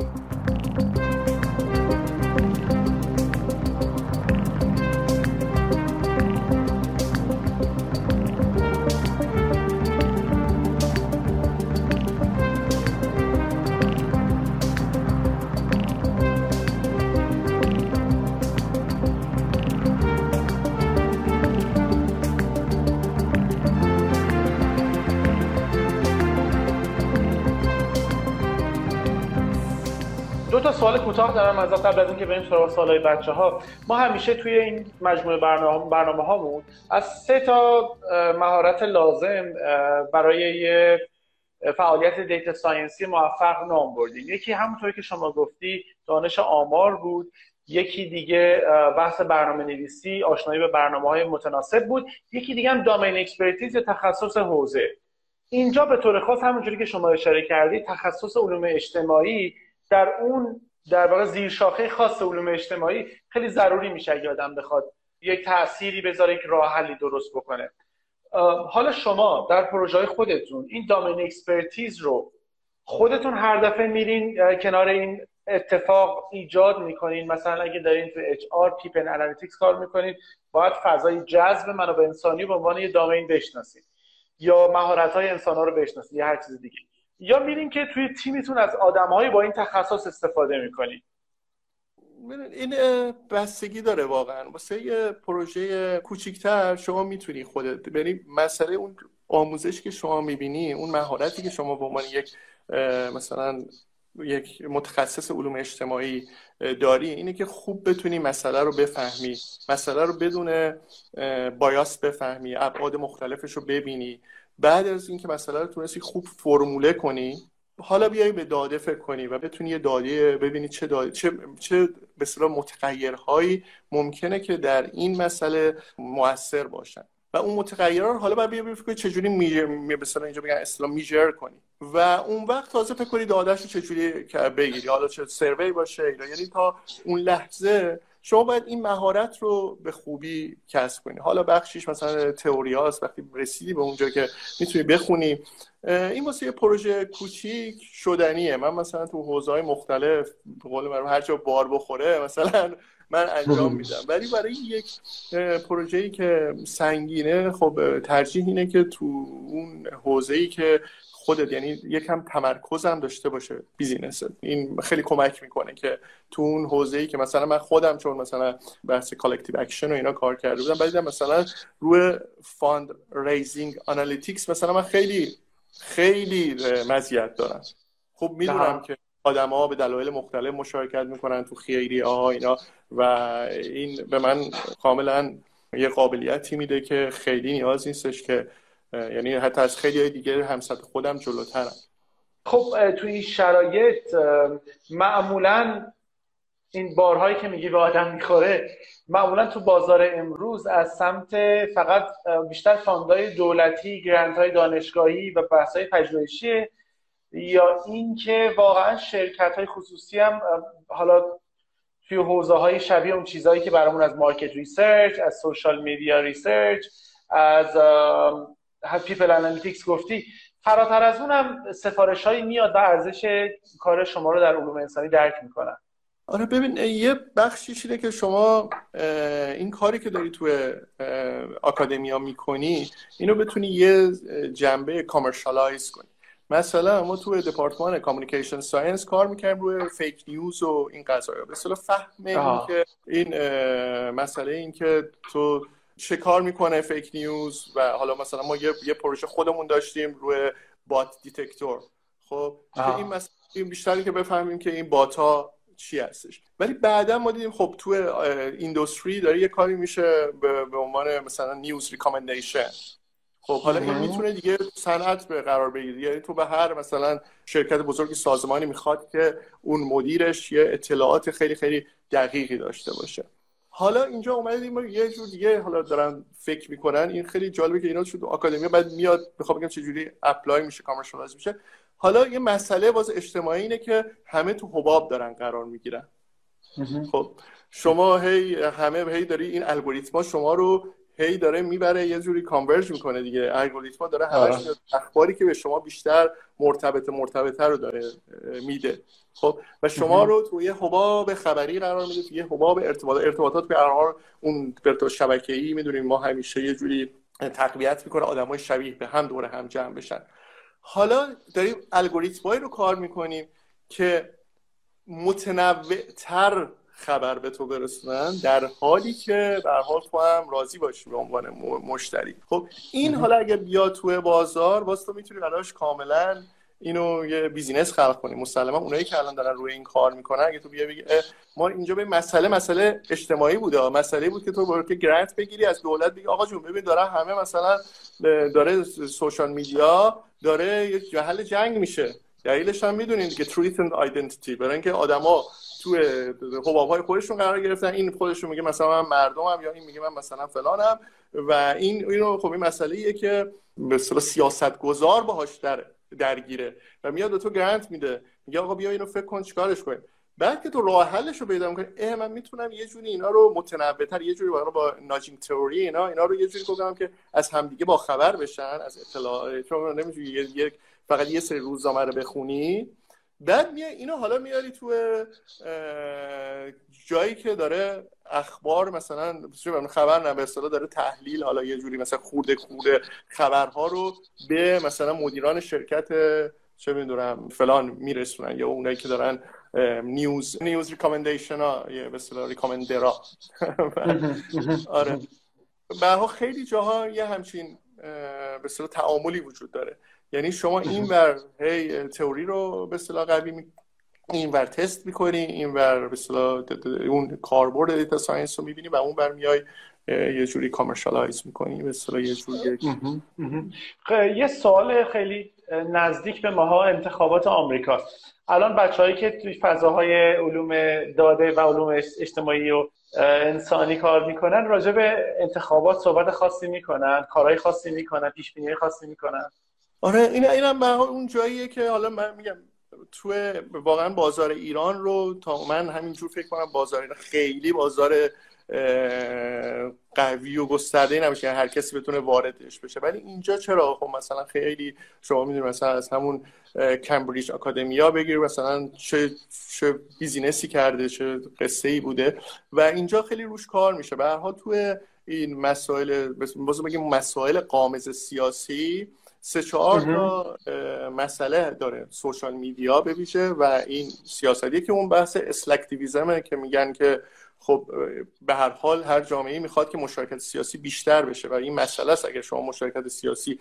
سوال کوتاه دارم از قبل از اینکه بریم سراغ سوالای بچه ها ما همیشه توی این مجموعه برنامه, برنامه هامون از سه تا مهارت لازم برای یه فعالیت data science ی موفق نام بردیم. یکی همونطوری که شما گفتی دانش آمار بود. یکی دیگه بحث برنامه نویسی آشنایی به برنامه های متناسب بود. یکی دیگه هم domain expertise یا تخصص حوزه. اینجا به طور خاص همونجوری که شما اشاره کردید تخصص علوم اجتماعی در اون در واقع زیر شاخه خاص علوم اجتماعی خیلی ضروری میشه اگه آدم بخواد یک تأثیری بذاره یک راه حلی درست بکنه. حالا شما در پروژه خودتون این domain expertise رو خودتون هر دفعه میرین کنار این اتفاق ایجاد می‌کنین. مثلا اگه دارین تو HR people analytics کار می‌کنین باید فضای جذب منابع انسانی به عنوان یه domain بشناسید یا مهارت های انسان ها رو بشناسید یا هر چیز دیگه. یا میرین که توی تیمتون از آدمهایی با این تخصص استفاده می‌کنید این بستگی داره واقعا. واسه یه پروژه کوچیکتر شما می‌تونی خودت یعنی مسئله اون آموزش که شما می‌بینی اون مهارتی که شما به عنوان یک مثلا یک متخصص علوم اجتماعی داری اینه که خوب بتونی مسئله رو بفهمی. مسئله رو بدون بایاس بفهمی ابعاد مختلفش رو ببینی. بعد از اینکه مسئله رو تونستی خوب فرموله کنی حالا بیای به داده فکر کنی و بتونی یه داده ببینی چه داده چه چه به متغیرهایی ممکنه که در این مسئله موثر باشن. و اون متغیرها رو حالا باید بیا فکر چجوری میجر مثلا اینجا بگن اصطلاح میجر کنی. و اون وقت تازه فکر کنی دادهش رو چجوری بگیری حالا چه سروی باشه یعنی تا اون لحظه شما باید این مهارت رو به خوبی کسب کنی. حالا بخشیش مثلا تئوریاست وقتی رسیدی به اونجا که می‌تونی بخونی. این واسه یه پروژه کوچیک شدنیه. من مثلا تو حوزه های مختلف به قول من هر جا بار بخوره مثلا من انجام میدم. ولی برای یک پروژه ای که سنگینه خب ترجیح اینه که تو اون حوزه ای که خودت یعنی یکم تمرکز هم داشته باشه business ت این خیلی کمک می‌کنه که تو اون حوزه ای که مثلا من خودم چون مثلا بحث collective action و اینا کار کرده بودم بعد مثلا روی fundraising analytics مثلا من خیلی خیلی مزیت دارم. خب می‌دونم که آدما به دلایل مختلف مشارکت می‌کنن تو خیلی ها اینا و این به من کاملا یه قابلیتی میده که خیلی نیاز نیستش که یعنی حتی از خیلی دیگه همسط خودم جلوترم. خب تو این شرایط معمولا این بارهایی که میگی به آدم می‌خوره معمولا تو بازار امروز از سمت فقط بیشتر fund های دولتی grant های دانشگاهی و بحث های پژوهشی یا اینکه واقعا شرکت های خصوصی هم حالا توی حوزه های شبیه اون چیزهایی که برامون از market research از social media research از people analytics گفتی فراتر از اونم سفارش هایی میاد و ارزش کار شما رو در علوم انسانی درک می‌کنن. آره ببین یه بخشیش اینه که شما این کاری که داری توی academia می‌کنی اینو بتونی یه جنبه commercialize کنی. مثلا ما تو دپارتمان communication science کار می‌کنیم روی fake news و این قضايا به اصطلاح فهم این که این مسئله این که تو چه کار می‌کنه fake news و حالا مثلا ما یه, یه پروژه خودمون داشتیم روی bot detector خب این مسئله بیشتری که بفهمیم که این bot ها چی هستش. ولی بعدا ما دیدیم خب تو industry داره یه کاری میشه به عنوان مثلا news recommendation خب حالا این می‌تونه دیگه صنعت به قرار بگیره. یعنی تو به هر مثلا شرکت بزرگی سازمانی می‌خواد که اون مدیرش یه اطلاعات خیلی خیلی دقیقی داشته باشه. حالا اینجا اومدیم یه جور دیگه حالا دارن فکر می‌کنن. این خیلی جالبه که اینا شد آکادمی بعد میاد می‌خوام بگم چجوری apply میشه commercialize میشه. حالا یه مسئله باز اجتماعی اینه که همه تو حباب دارن قرار می‌گیرن. خب شما هی همه هی داری این الگوریتما شما رو هی داره می‌بره یه جوری کانورژ می‌کنه دیگه. الگوریتما داره همش آره. اخباری که به شما بیشتر مرتبط مرتبطه رو داره میده. خب و شما رو توی حباب خبری قرار میده توی حباب ارتباط ارتباطات به هر اون شبکه‌ای می‌دونیم ما همیشه یه جوری تقویت می‌کنه آدمای شبیه به هم دور هم جمع بشن. حالا داریم الگوریتمایی رو کار می‌کنیم که متنوع خبر به تو برسونن در حالی که در حال تو هم راضی باشی به عنوان مشتری. خب این حالا اگه بیا توی بازار باز تو می‌تونی براش کاملا اینو یه بیزینس خلق کنیم مسلما اونایی که الان دارن روی این کار می‌کنن اگه تو بیا بگی ما اینجا به مسئله مسئله اجتماعی بوده. مسئله بود که تو برو که گرانت بگیری از دولت بگی آقا جون ببین داره همه مثلا داره سوشال میدیا داره یه جهل جنگ میشه. دلیلش هم می‌دونین که تریت اند آیدنتیتی برای اینکه آدما تو حباب های خودشون قرار گرفتن. این خودشون میگه مثلا من مردمم یا این میگه من مثلا فلانم. و این اینو خب این مسئله ایه که به اصطلاح سیاست گذار باهاش در درگیره. و میاد به تو گرانت میده. میگه آقا بیا اینو فکر کن چیکارش کنیم؟ بعد که تو راه حلش رو پیدا می‌کنی من می‌تونم یه جوری اینا رو متنوعتر یه جوری با ناجینگ تئوری اینا اینا رو یه جوری کنم که از همدیگه با خبر بشن از اطلاعات چون نمی‌تونی یه فقط یه سری روزنامه رو بخونی. بعد میای اینو حالا میاری تو جایی که داره اخبار مثلا خبر نه به اصطلاح داره تحلیل حالا یه جوری مثلا خورده خورده خبرها رو به مثلا مدیران شرکت چه می‌دونم فلان میرسونن یا اونایی که دارن نیوز نیوز ریکامندیشن ها یه به اصطلاح ریکامندرا آره. به خیلی جاها یه همچین به اصطلاح تعاملی وجود داره. یعنی شما این ور هی تئوری رو به اصطلاح قوی می... این ور تست می‌کنی این ور به اصطلاح اون کاربرد data science رو می‌بینی و اون ور میای یه جوری commercialize می‌کنی به اصطلاح یه جوری یه سوال خیلی نزدیک به ماها انتخابات آمریکا. الان بچههایی که توی فضاهای علوم داده و علوم اجتماعی و انسانی کار می‌کنن راجع به انتخابات صحبت خاصی می‌کنن کارهای خاصی می‌کنن پیش خاصی می‌کنن. آره این اینم اون جاییه که حالا من میگم تو واقعا بازار ایران رو تا من همینجور فکر کنم بازار ایران خیلی بازار قوی و گسترده نمیشه یعنی هر کسی بتونه واردش بشه. ولی اینجا چرا؟ خب مثلا خیلی شما می‌دونید مثلا از همون کمبریج آکادمیا بگیر مثلا چه چه بیزینسی کرده چه قصه ای بوده و اینجا خیلی روش کار میشه. به هر حال تو این مسائل بگیم مسائل قامز سیاسی سه چهار تا مسئله داره سوشال میدیا ببیشه و این سیاستیه که اون بحث اسلکتیویزمه که میگن که خب به هر حال هر جامعه می‌خواد که مشارکت سیاسی بیشتر بشه و این مسئله است. اگر شما مشارکت سیاسی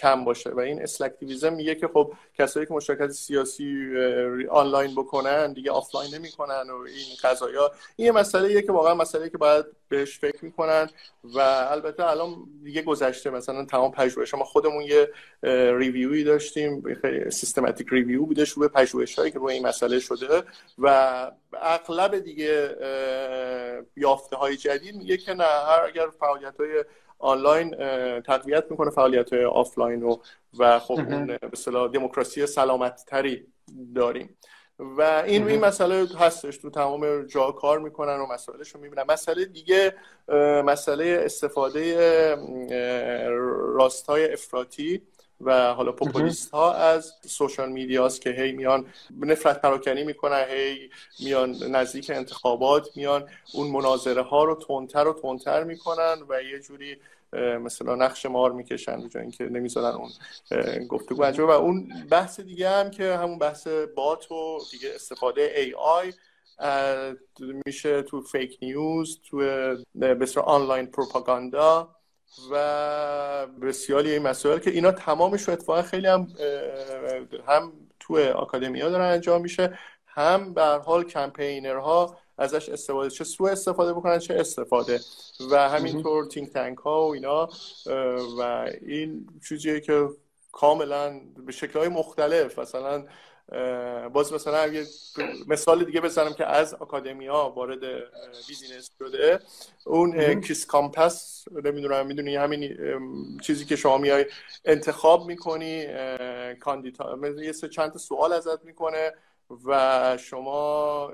کم باشه. و این اسلکتیویزم میگه که خب کسایی که مشارکت سیاسی آنلاین بکنن دیگه آفلاین نمی‌کنن و این قضایا این مسئله که واقعا مسئله که باید بهش فکر می‌کنن. و البته الان دیگه گذشته مثلا تمام پژوهش ما خودمون یه review ی داشتیم. خیلی systematic review بودش روی پژوهش هایی که روی این مسئله شده. و اغلب دیگه یافته های جدید میگه که نه هر اگر فعالیت های آنلاین تقویت می‌کنه فعالیت های آفلاین رو و خب اون به دموکراسی سلامت تری داریم. و این این مسئله هستش تو تمام جا کار می‌کنن و مسائلش رو می‌بینن. مسئله دیگه مسئله استفاده راستای افراطی و حالا پوپولیست ها از سوشال میدیاست که هی میان نفرت پراکنی می‌کنن هی میان نزدیک انتخابات میان. اون مناظره ها رو تندتر و تندتر می‌کنن و یه جوری مثلا نقش مار می‌کشن به اینکه نمی‌ذارن اون گفتگو انجام و اون بحث دیگه هم که همون بحث بات و دیگه استفاده ای آی میشه تو فیک نیوز تو بسیار آنلاین پروپاگاندا و بسیاری این مسائل که اینا تمامش رو اتفاقا خیلی هم هم تو آکادمیا دارن انجام میشه هم به حال کمپینرها ازش استفاده چه سو استفاده بکنن چه استفاده. و همینطور تینک تنک ها و اینا و این چیزیه که کاملا به شکل های مختلف مثلا باز مثلا یه مثال دیگه بزنم که از ها وارد business شده اون case compass نمی‌دونم می‌دونی همین چیزی که شما میای انتخاب می‌کنی کاندیدا یه سه چند سوال ازت می‌کنه. و شما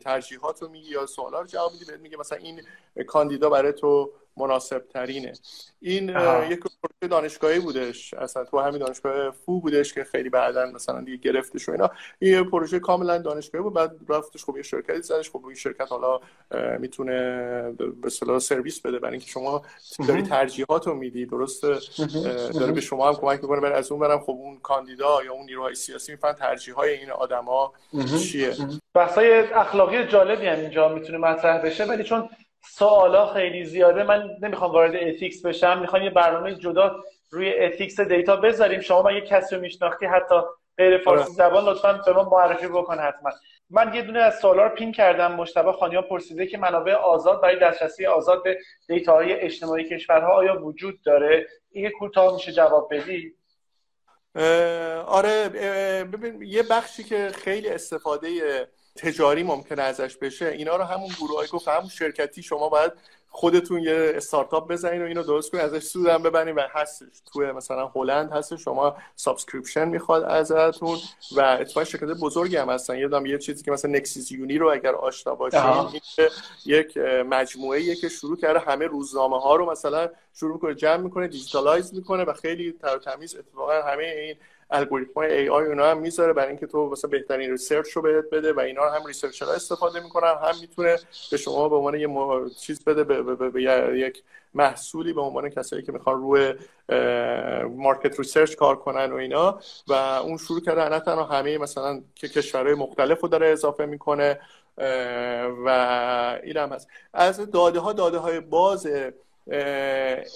ترجیحات رو میگی یا سوالا رو جواب میدی؟ بهت میگه مثلا این کاندیدا برای تو مناسب ترینه این یک پروژه دانشگاهی بودش اصلا تو همین دانشگاه وو بودش که خیلی بعدا مثلا دیگه گرفتش و اینا. این پروژه کاملا دانشگاهی بود بعد رفتش خب یه شرکتی زدش. خب این شرکت حالا می‌تونه به اصطلاح سرویس بده. برای اینکه شما داری ترجیحات رو میدی درست داره به شما هم کمک می‌کنه. برای از اون برم خب اون کاندیدا یا اون نیروهای سیاسی می‌فهمن ترجیح های این آدما چیه. بحثای اخلاقی جالبی هم اینجا می‌تونه مطرح بشه. ولی چون سوالا خیلی زیاده. من نمی‌خوام وارد اتیکس بشم. می‌خوام یه برنامه جدا روی ethics data بذاریم. شما من یه کسی رو میشناختی حتی غیر فارسی آره. زبان لطفا به ما معرفی بکن حتما. من یه دونه از سوالا رو pin کردم. مجتبی خانیان پرسیده که منابع آزاد برای دسترسی آزاد به data های اجتماعی کشورها آیا وجود داره؟ این کوتاه میشه جواب بدی؟ آره ببین یه بخشی که خیلی استفاده تجاری ممکنه ازش بشه اینا رو همون گروه گفت همون شرکتی شما باید خودتون یه استارتاپ بزنین و اینو درست کنین ازش سود هم ببرین و هستش. توی مثلا هلند هست شما subscription می‌خواد ازتون و اتفاقا شرکت بزرگی هم هستن. یادم یه چیزی که مثلا Nexis Uni رو اگر آشنا باشین یک مجموعه که شروع کرده همه روزنامه ها رو مثلا شروع می‌کنه جمع می‌کنه digitalize می‌کنه و خیلی تر تمیز اتفاقا همه این الگوریتم های AI اونا هم می‌ذاره برای اینکه تو مثلا بهترین research رو بهت بده و اینا هم researcher ها استفاده می‌کنن. هم می‌تونه به شما به عنوان یه چیز بده به, به, به, یک محصولی به عنوان کسایی که می‌خوان روی market research کار کنن و اینا. و اون شروع کرده نه تنها همه مثلا که کشورهای مختلف رو داره اضافه می‌کنه و این هم هست. از داده ها داده های باز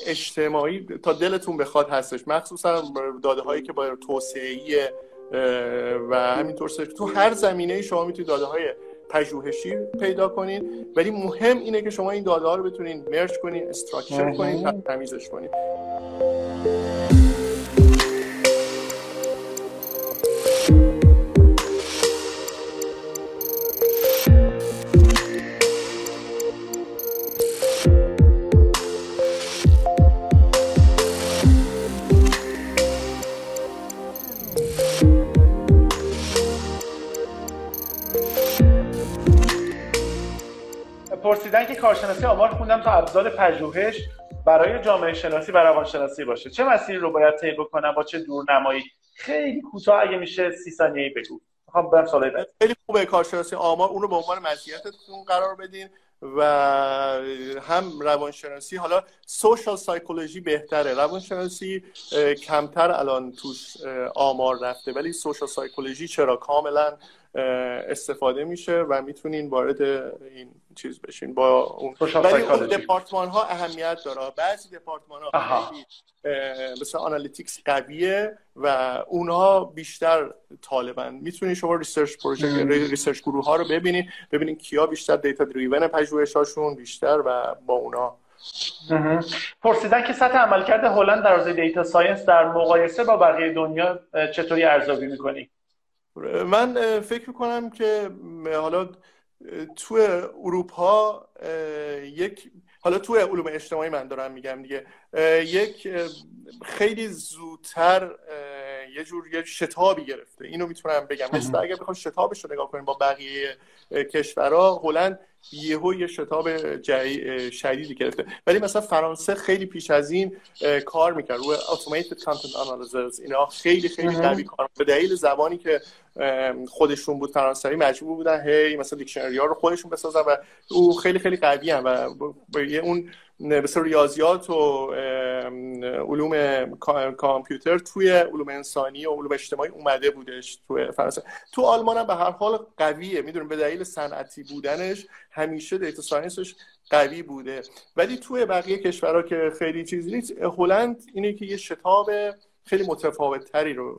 اجتماعی تا دلتون بخواد هستش. مخصوصا داده هایی که با توسعه و همینطور تو هر زمینه شما می‌تونید داده های پژوهشی پیدا کنید ولی مهم اینه که شما این داده ها رو بتونید مرج کنید استراکچر کنید تمیزش کنید تا ابزار پژوهش برای جامعه شناسی و روانشناسی باشه. چه مسیری رو باید طی بکنم؟ با چه دورنمایی؟ خیلی کوتاه اگه میشه سی ثانیه‌ای بگو. می‌خوام برم سوال خیلی خوبه کارشناسی آمار. اون رو به عنوان مزیتتون قرار بدین و هم روانشناسی. حالا سوشال سایکولوژی بهتره. روانشناسی کمتر الان توش آمار رفته. ولی سوشال سایکولوژی چرا کاملا استفاده میشه و می‌تونین وارد این چیز بشین با اون ولی اون دپارتمان ها اهمیت داره. بعضی دپارتمان ها مثل analytics قویه و اونها بیشتر طالبن. می‌تونید شما research پروژه research گروه ها رو ببینید ببینید کیا بیشتر data driven هاشون بیشتر و با اونها پرسیدن که سطح عملکرد هلند در حوزه data science در مقایسه با بقیه دنیا چطوری ارزیابی می‌کنی؟ من فکر می‌کنم که حالا تو اروپا یک حالا تو علوم اجتماعی من دارم میگم دیگه یک خیلی زودتر یه جور یه شتابی گرفته. اینو می‌تونم بگم. مثل اگر بخوام شتابش رو نگاه کنیم با بقیه کشورها هلند یهو یه شتاب شدیدی گرفته. ولی مثلا فرانسه خیلی پیش از این کار می‌کرد. روی automated content analysis اینا خیلی خیلی قوی کار به دلیل زبانی که خودشون بود فرانسوی مجبور بودن هی مثلا دیکشنری ها رو خودشون بسازن و او خیلی خیلی قوی هم و اون مثل ریاضیات و علوم کامپیوتر توی علوم انسانی و علوم اجتماعی اومده بودش توی فرانسه. تو آلمان هم به هر حال قویه. می‌دونیم به دلیل صنعتی بودنش همیشه data science ش قوی بوده. ولی توی بقیه کشورها که خیلی چیزی نیست هلند اینه که یه شتاب خیلی متفاوت تری رو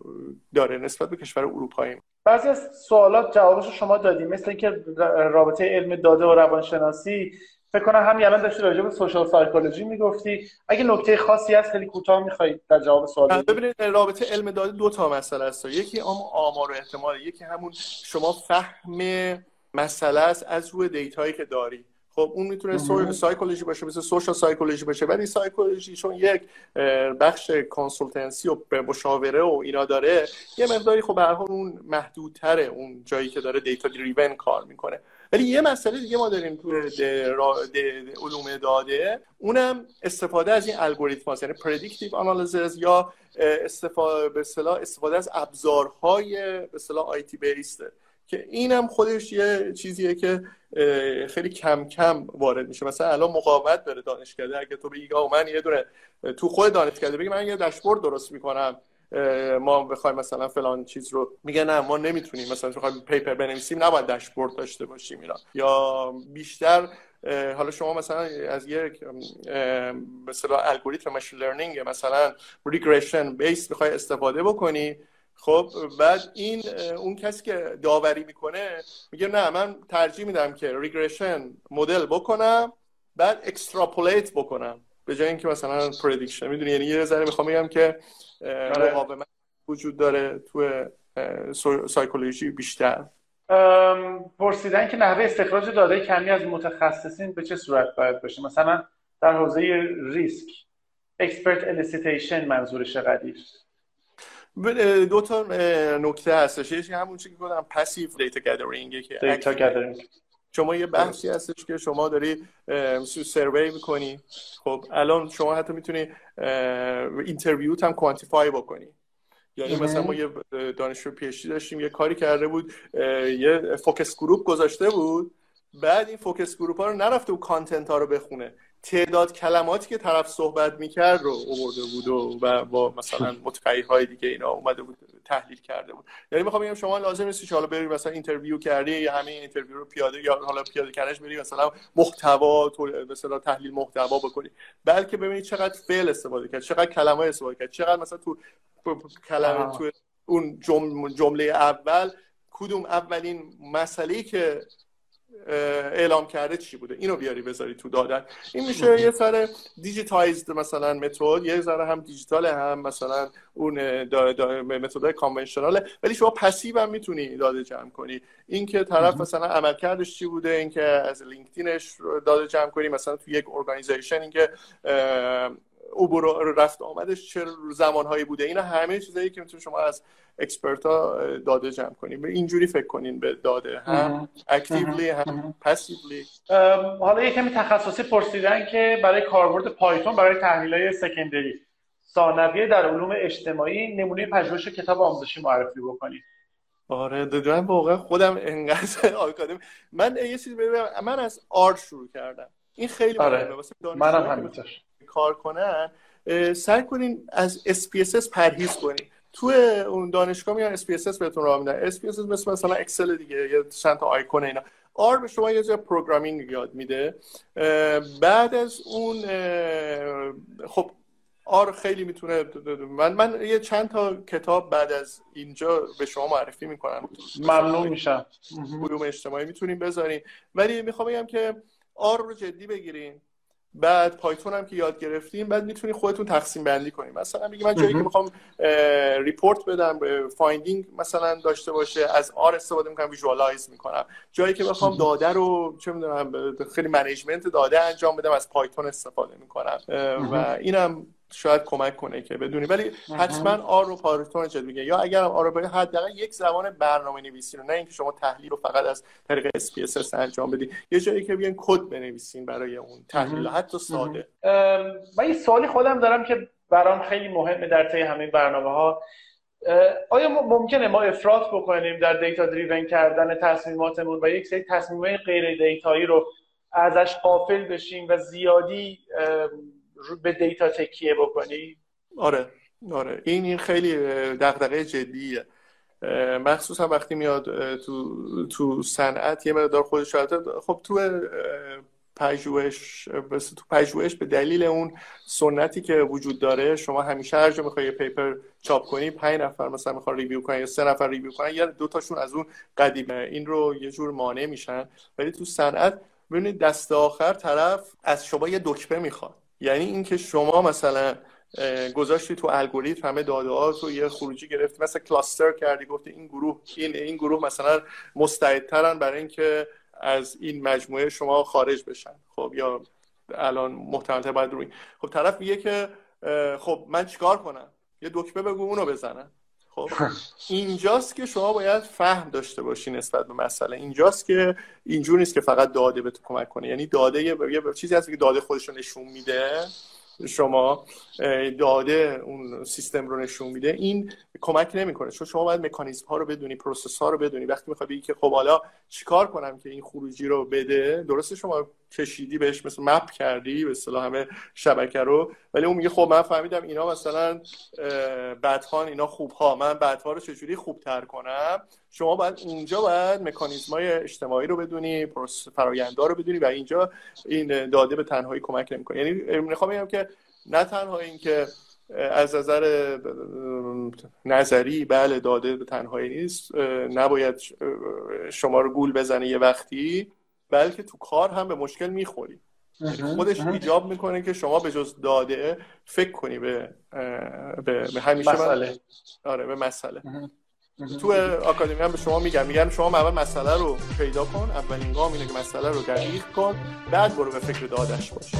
داره نسبت به کشور اروپایی. بعضی از سوالات جوابش شما دادیم مثل اینکه رابطه علم داده و روانشناسی فکر کنم همین الان داشتی راجع به سوشال سایکولوژی می‌گفتی. اگه نکته خاصی هست خیلی کوتاه می‌خوای در جواب سوال ببینید رابطه علم داده دو تا مسئله است. یکی آمار و احتمال یکی همون شما فهم مسئله است از روی data یی که داری. خب اون می‌تونه سایکولوژی باشه مثل social psychology باشه. ولی سایکولوژی چون یک بخش consultancy و مشاوره و اینا داره یه مقداری خب به اون محدودتره اون جایی که داره data driven کار می‌کنه. ولی یه مسئله دیگه ما داریم تو علوم داده. اونم استفاده از این الگوریتم یعنی predictive analysis یا استفاده به استفاده از ابزارهای به اصطلاح آیتی بیسته که اینم خودش یه چیزیه که خیلی کم کم وارد میشه. مثلا الان مقاومت داره دانشکده. اگه تو بگی من یه دونه تو خود دانشکده بگی من یه داشبورد درست می‌کنم. ما بخوایم مثلا فلان چیز رو میگه نه ما نمی‌تونیم مثلا بخوایم پیپر بنویسیم نباید داشبورد داشته باشیم اینا. یا بیشتر حالا شما مثلا از یک مثلا الگوریتم machine learning مثلا regression base می‌خوای استفاده بکنی. خب بعد این اون کسی که داوری می‌کنه میگه نه من ترجیح میدم که regression model بکنم بعد extrapolate بکنم. به جای اینکه مثلا prediction می‌دونی؟ یعنی یه ذره می‌خوام بگم که آره. مقاومت وجود داره تو سایکولوژی بیشتر. پرسیدن که نحوه استخراج داده کمی از متخصصین به چه صورت باید باشه؟ مثلا در حوزه ریسک expert elicitation منظورش قدیر دو تا نکته هستش. یکی همون چیزی که گفتم passive data gathering که data gathering شما یه بحثی هستش که شما داری survey می‌کنی. خب الان شما حتی می‌تونی interview ت هم quantify بکنی. یعنی مثلا ما یه دانشجو PhD داشتیم یه کاری کرده بود یه focus group گذاشته بود. بعد این focus group ها رو نرفته و content ها رو بخونه. تعداد کلماتی که طرف صحبت می‌کرد رو آورده بود و با مثلا متغیرهای دیگه اینا اومده بود تحلیل کرده بود. یعنی می‌خوام بگم شما لازم نیست حالا بری مثلا interview کردی یا همین interview رو پیاده یا حالا پیاده کردنش بری مثلا محتوا مثلا تحلیل محتوا بکنی. بلکه ببینید چقدر فعل استفاده کرد چقدر کلمه استفاده کرد چقدر مثلا تو کلمه تو اون جمله اول کدوم اولین مسئله که اعلام کرده چی بوده؟ اینو بیاری بذاری تو داده. این میشه یه سر digitized مثلا method یه ذره هم دیجیتال هم مثلا اون method ای conventional ه. ولی شما passive هم می‌تونی داده جمع کنی. اینکه طرف مثلا عملکردش چی بوده؟ اینکه از لینکدینش داده جمع کنی. مثلا تو یک organization اینکه عبور رفت آمدش چه زمانهایی بوده؟ اینا همه چیزایی که می‌تونید شما از expert ها داده جمع کنیم. به اینجوری فکر کنین به داده. هم actively هم passively حالا یه کمی تخصصی پرسیدن که برای کاربرد پایتون برای تحلیل های secondary ثانویه در علوم اجتماعی نمونه پژوهش کتاب آموزشی معرفی بکنید. آره من واقعا خودم انقدر academy من یه چیزی ببینم من از R شروع کردم. این خیلی R ه. منم همینطور. کار کنن سعی کنین از SPSS پرهیز کنین. تو اون دانشگاه میان SPSS بهتون راه میدن. SPSS مثل مثلا اکسل دیگه یا چند تا آیکون اینا. R به شما یه جا programming یاد میده. بعد از اون خب R خیلی می‌تونه من من یه چند تا کتاب بعد از اینجا به شما معرفی می‌کنم. ممنون میشم. علوم اجتماعی می‌تونیم بذارین. ولی می‌خوام بگم که R رو جدی بگیرین. بعد پایتون هم که یاد گرفتیم بعد می‌تونید خودتون تقسیم بندی کنیم مثلا میگه من جایی که می‌خوام report بدم finding مثلا داشته باشه از R استفاده می‌کنم visualize می‌کنم. جایی که بخوام داده رو چه می‌دونم خیلی management داده انجام بدم از پایتون استفاده می‌کنم. و اینم شاید کمک کنه که بدونی. ولی حتما R رو Python جد میگه؟ یا اگر R رو حداقل یک زبان برنامه نویسی رو نه اینکه شما تحلیل رو فقط از طریق SPSS انجام بدی. یه جایی که بیان کد بنویسین برای اون تحلیل. حتی ساده. من یه سوالی خودم دارم که برام خیلی مهمه در طی همین برنامه ها آیا ممکنه ما افراط بکنیم در data-driven کردن تصمیماتمون و یک سری تصمیمات غیر data یی رو ازش غافل بشیم و زیادی به data تکیه بکنیم آره آره. این این خیلی دغدغه جدیه. مخصوصا وقتی میاد تو تو صنعت یه مقدار خودش خب تو پژوهش تو پژوهش به دلیل اون سنتی که وجود داره شما همیشه هر جا می‌خوای یه paper چاپ کنی پنج نفر مثلا می‌خوان review کنن یا سه نفر review کنن یا دو تاشون از اون قدیمه. این رو یه جور مانع میشن. ولی تو صنعت ببینید دست آخر طرف از شما یه دکمه می‌خواد. یعنی اینکه شما مثلا گذاشتی تو الگوریتم همه داده ها رو یه خروجی گرفتی مثلا کلاستر کردی گفتی این گروه این این گروه مثلا مستعدترن برای اینکه از این مجموعه شما خارج بشن. خب یا الان محتمل باید روی خب طرف میگه که خب من چیکار کنم؟ یه دکمه بگو اونو بزنم. خب اینجاست که شما باید فهم داشته باشی نسبت به مسئله. اینجاست که اینجور نیست که فقط داده به تو کمک کنه. یعنی داده یه چیزی هست که داده خودش رو نشون میده. شما داده اون سیستم رو نشون میده این کمک نمی‌کنه. چون شما باید مکانیزم ها رو بدونی process ها رو بدونی. وقتی می‌خوای بگی که خب حالا چیکار کنم که این خروجی رو بده درسته شما کشیدی بهش مثل map کردی به اصطلاح همه شبکه رو. ولی اون میگه خب من فهمیدم اینا مثلا بدهان اینا خوب ها من بدها رو چجوری خوبتر کنم؟ شما باید اونجا باید مکانیزم های اجتماعی رو بدونی فراینده رو بدونی و اینجا این داده به تنهایی کمک نمی‌کنه. یعنی می‌خوام بگم که نه تنها اینکه از نظر نظری بله داده به تنهایی نیست نباید شما رو گول بزنه یه وقتی بلکه تو کار هم به مشکل می‌خوری. خودش ایجاب می‌کنه که شما به جز داده فکر کنی به به, به همیشه مسئله. آره به مسئله. تو آکادمی هم به شما میگم میگم شما اول مسئله رو پیدا کن اولین گام اینه که مسئله رو دقیق کن بعد برو به فکر دادش باش.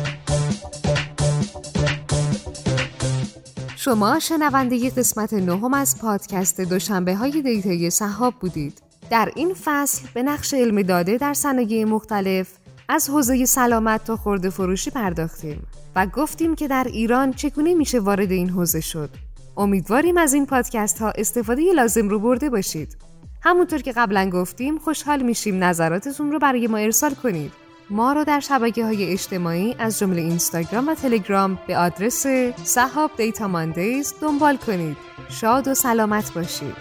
شما شنونده قسمت نهم از پادکست دوشنبه های دیتای صحاب بودید در این فصل به نقش علم داده در صنایع مختلف از حوزه سلامت تا خورده فروشی پرداختیم و گفتیم که در ایران چگونه میشه وارد این حوزه شد امیدواریم از این پادکست ها استفاده لازم رو برده باشید. همونطور که قبلا گفتیم خوشحال میشیم نظراتتون رو برای ما ارسال کنید. ما رو در شبکه های اجتماعی از جمله اینستاگرام و تلگرام به آدرس صحاب دیتا ماندیز دنبال کنید. شاد و سلامت باشید.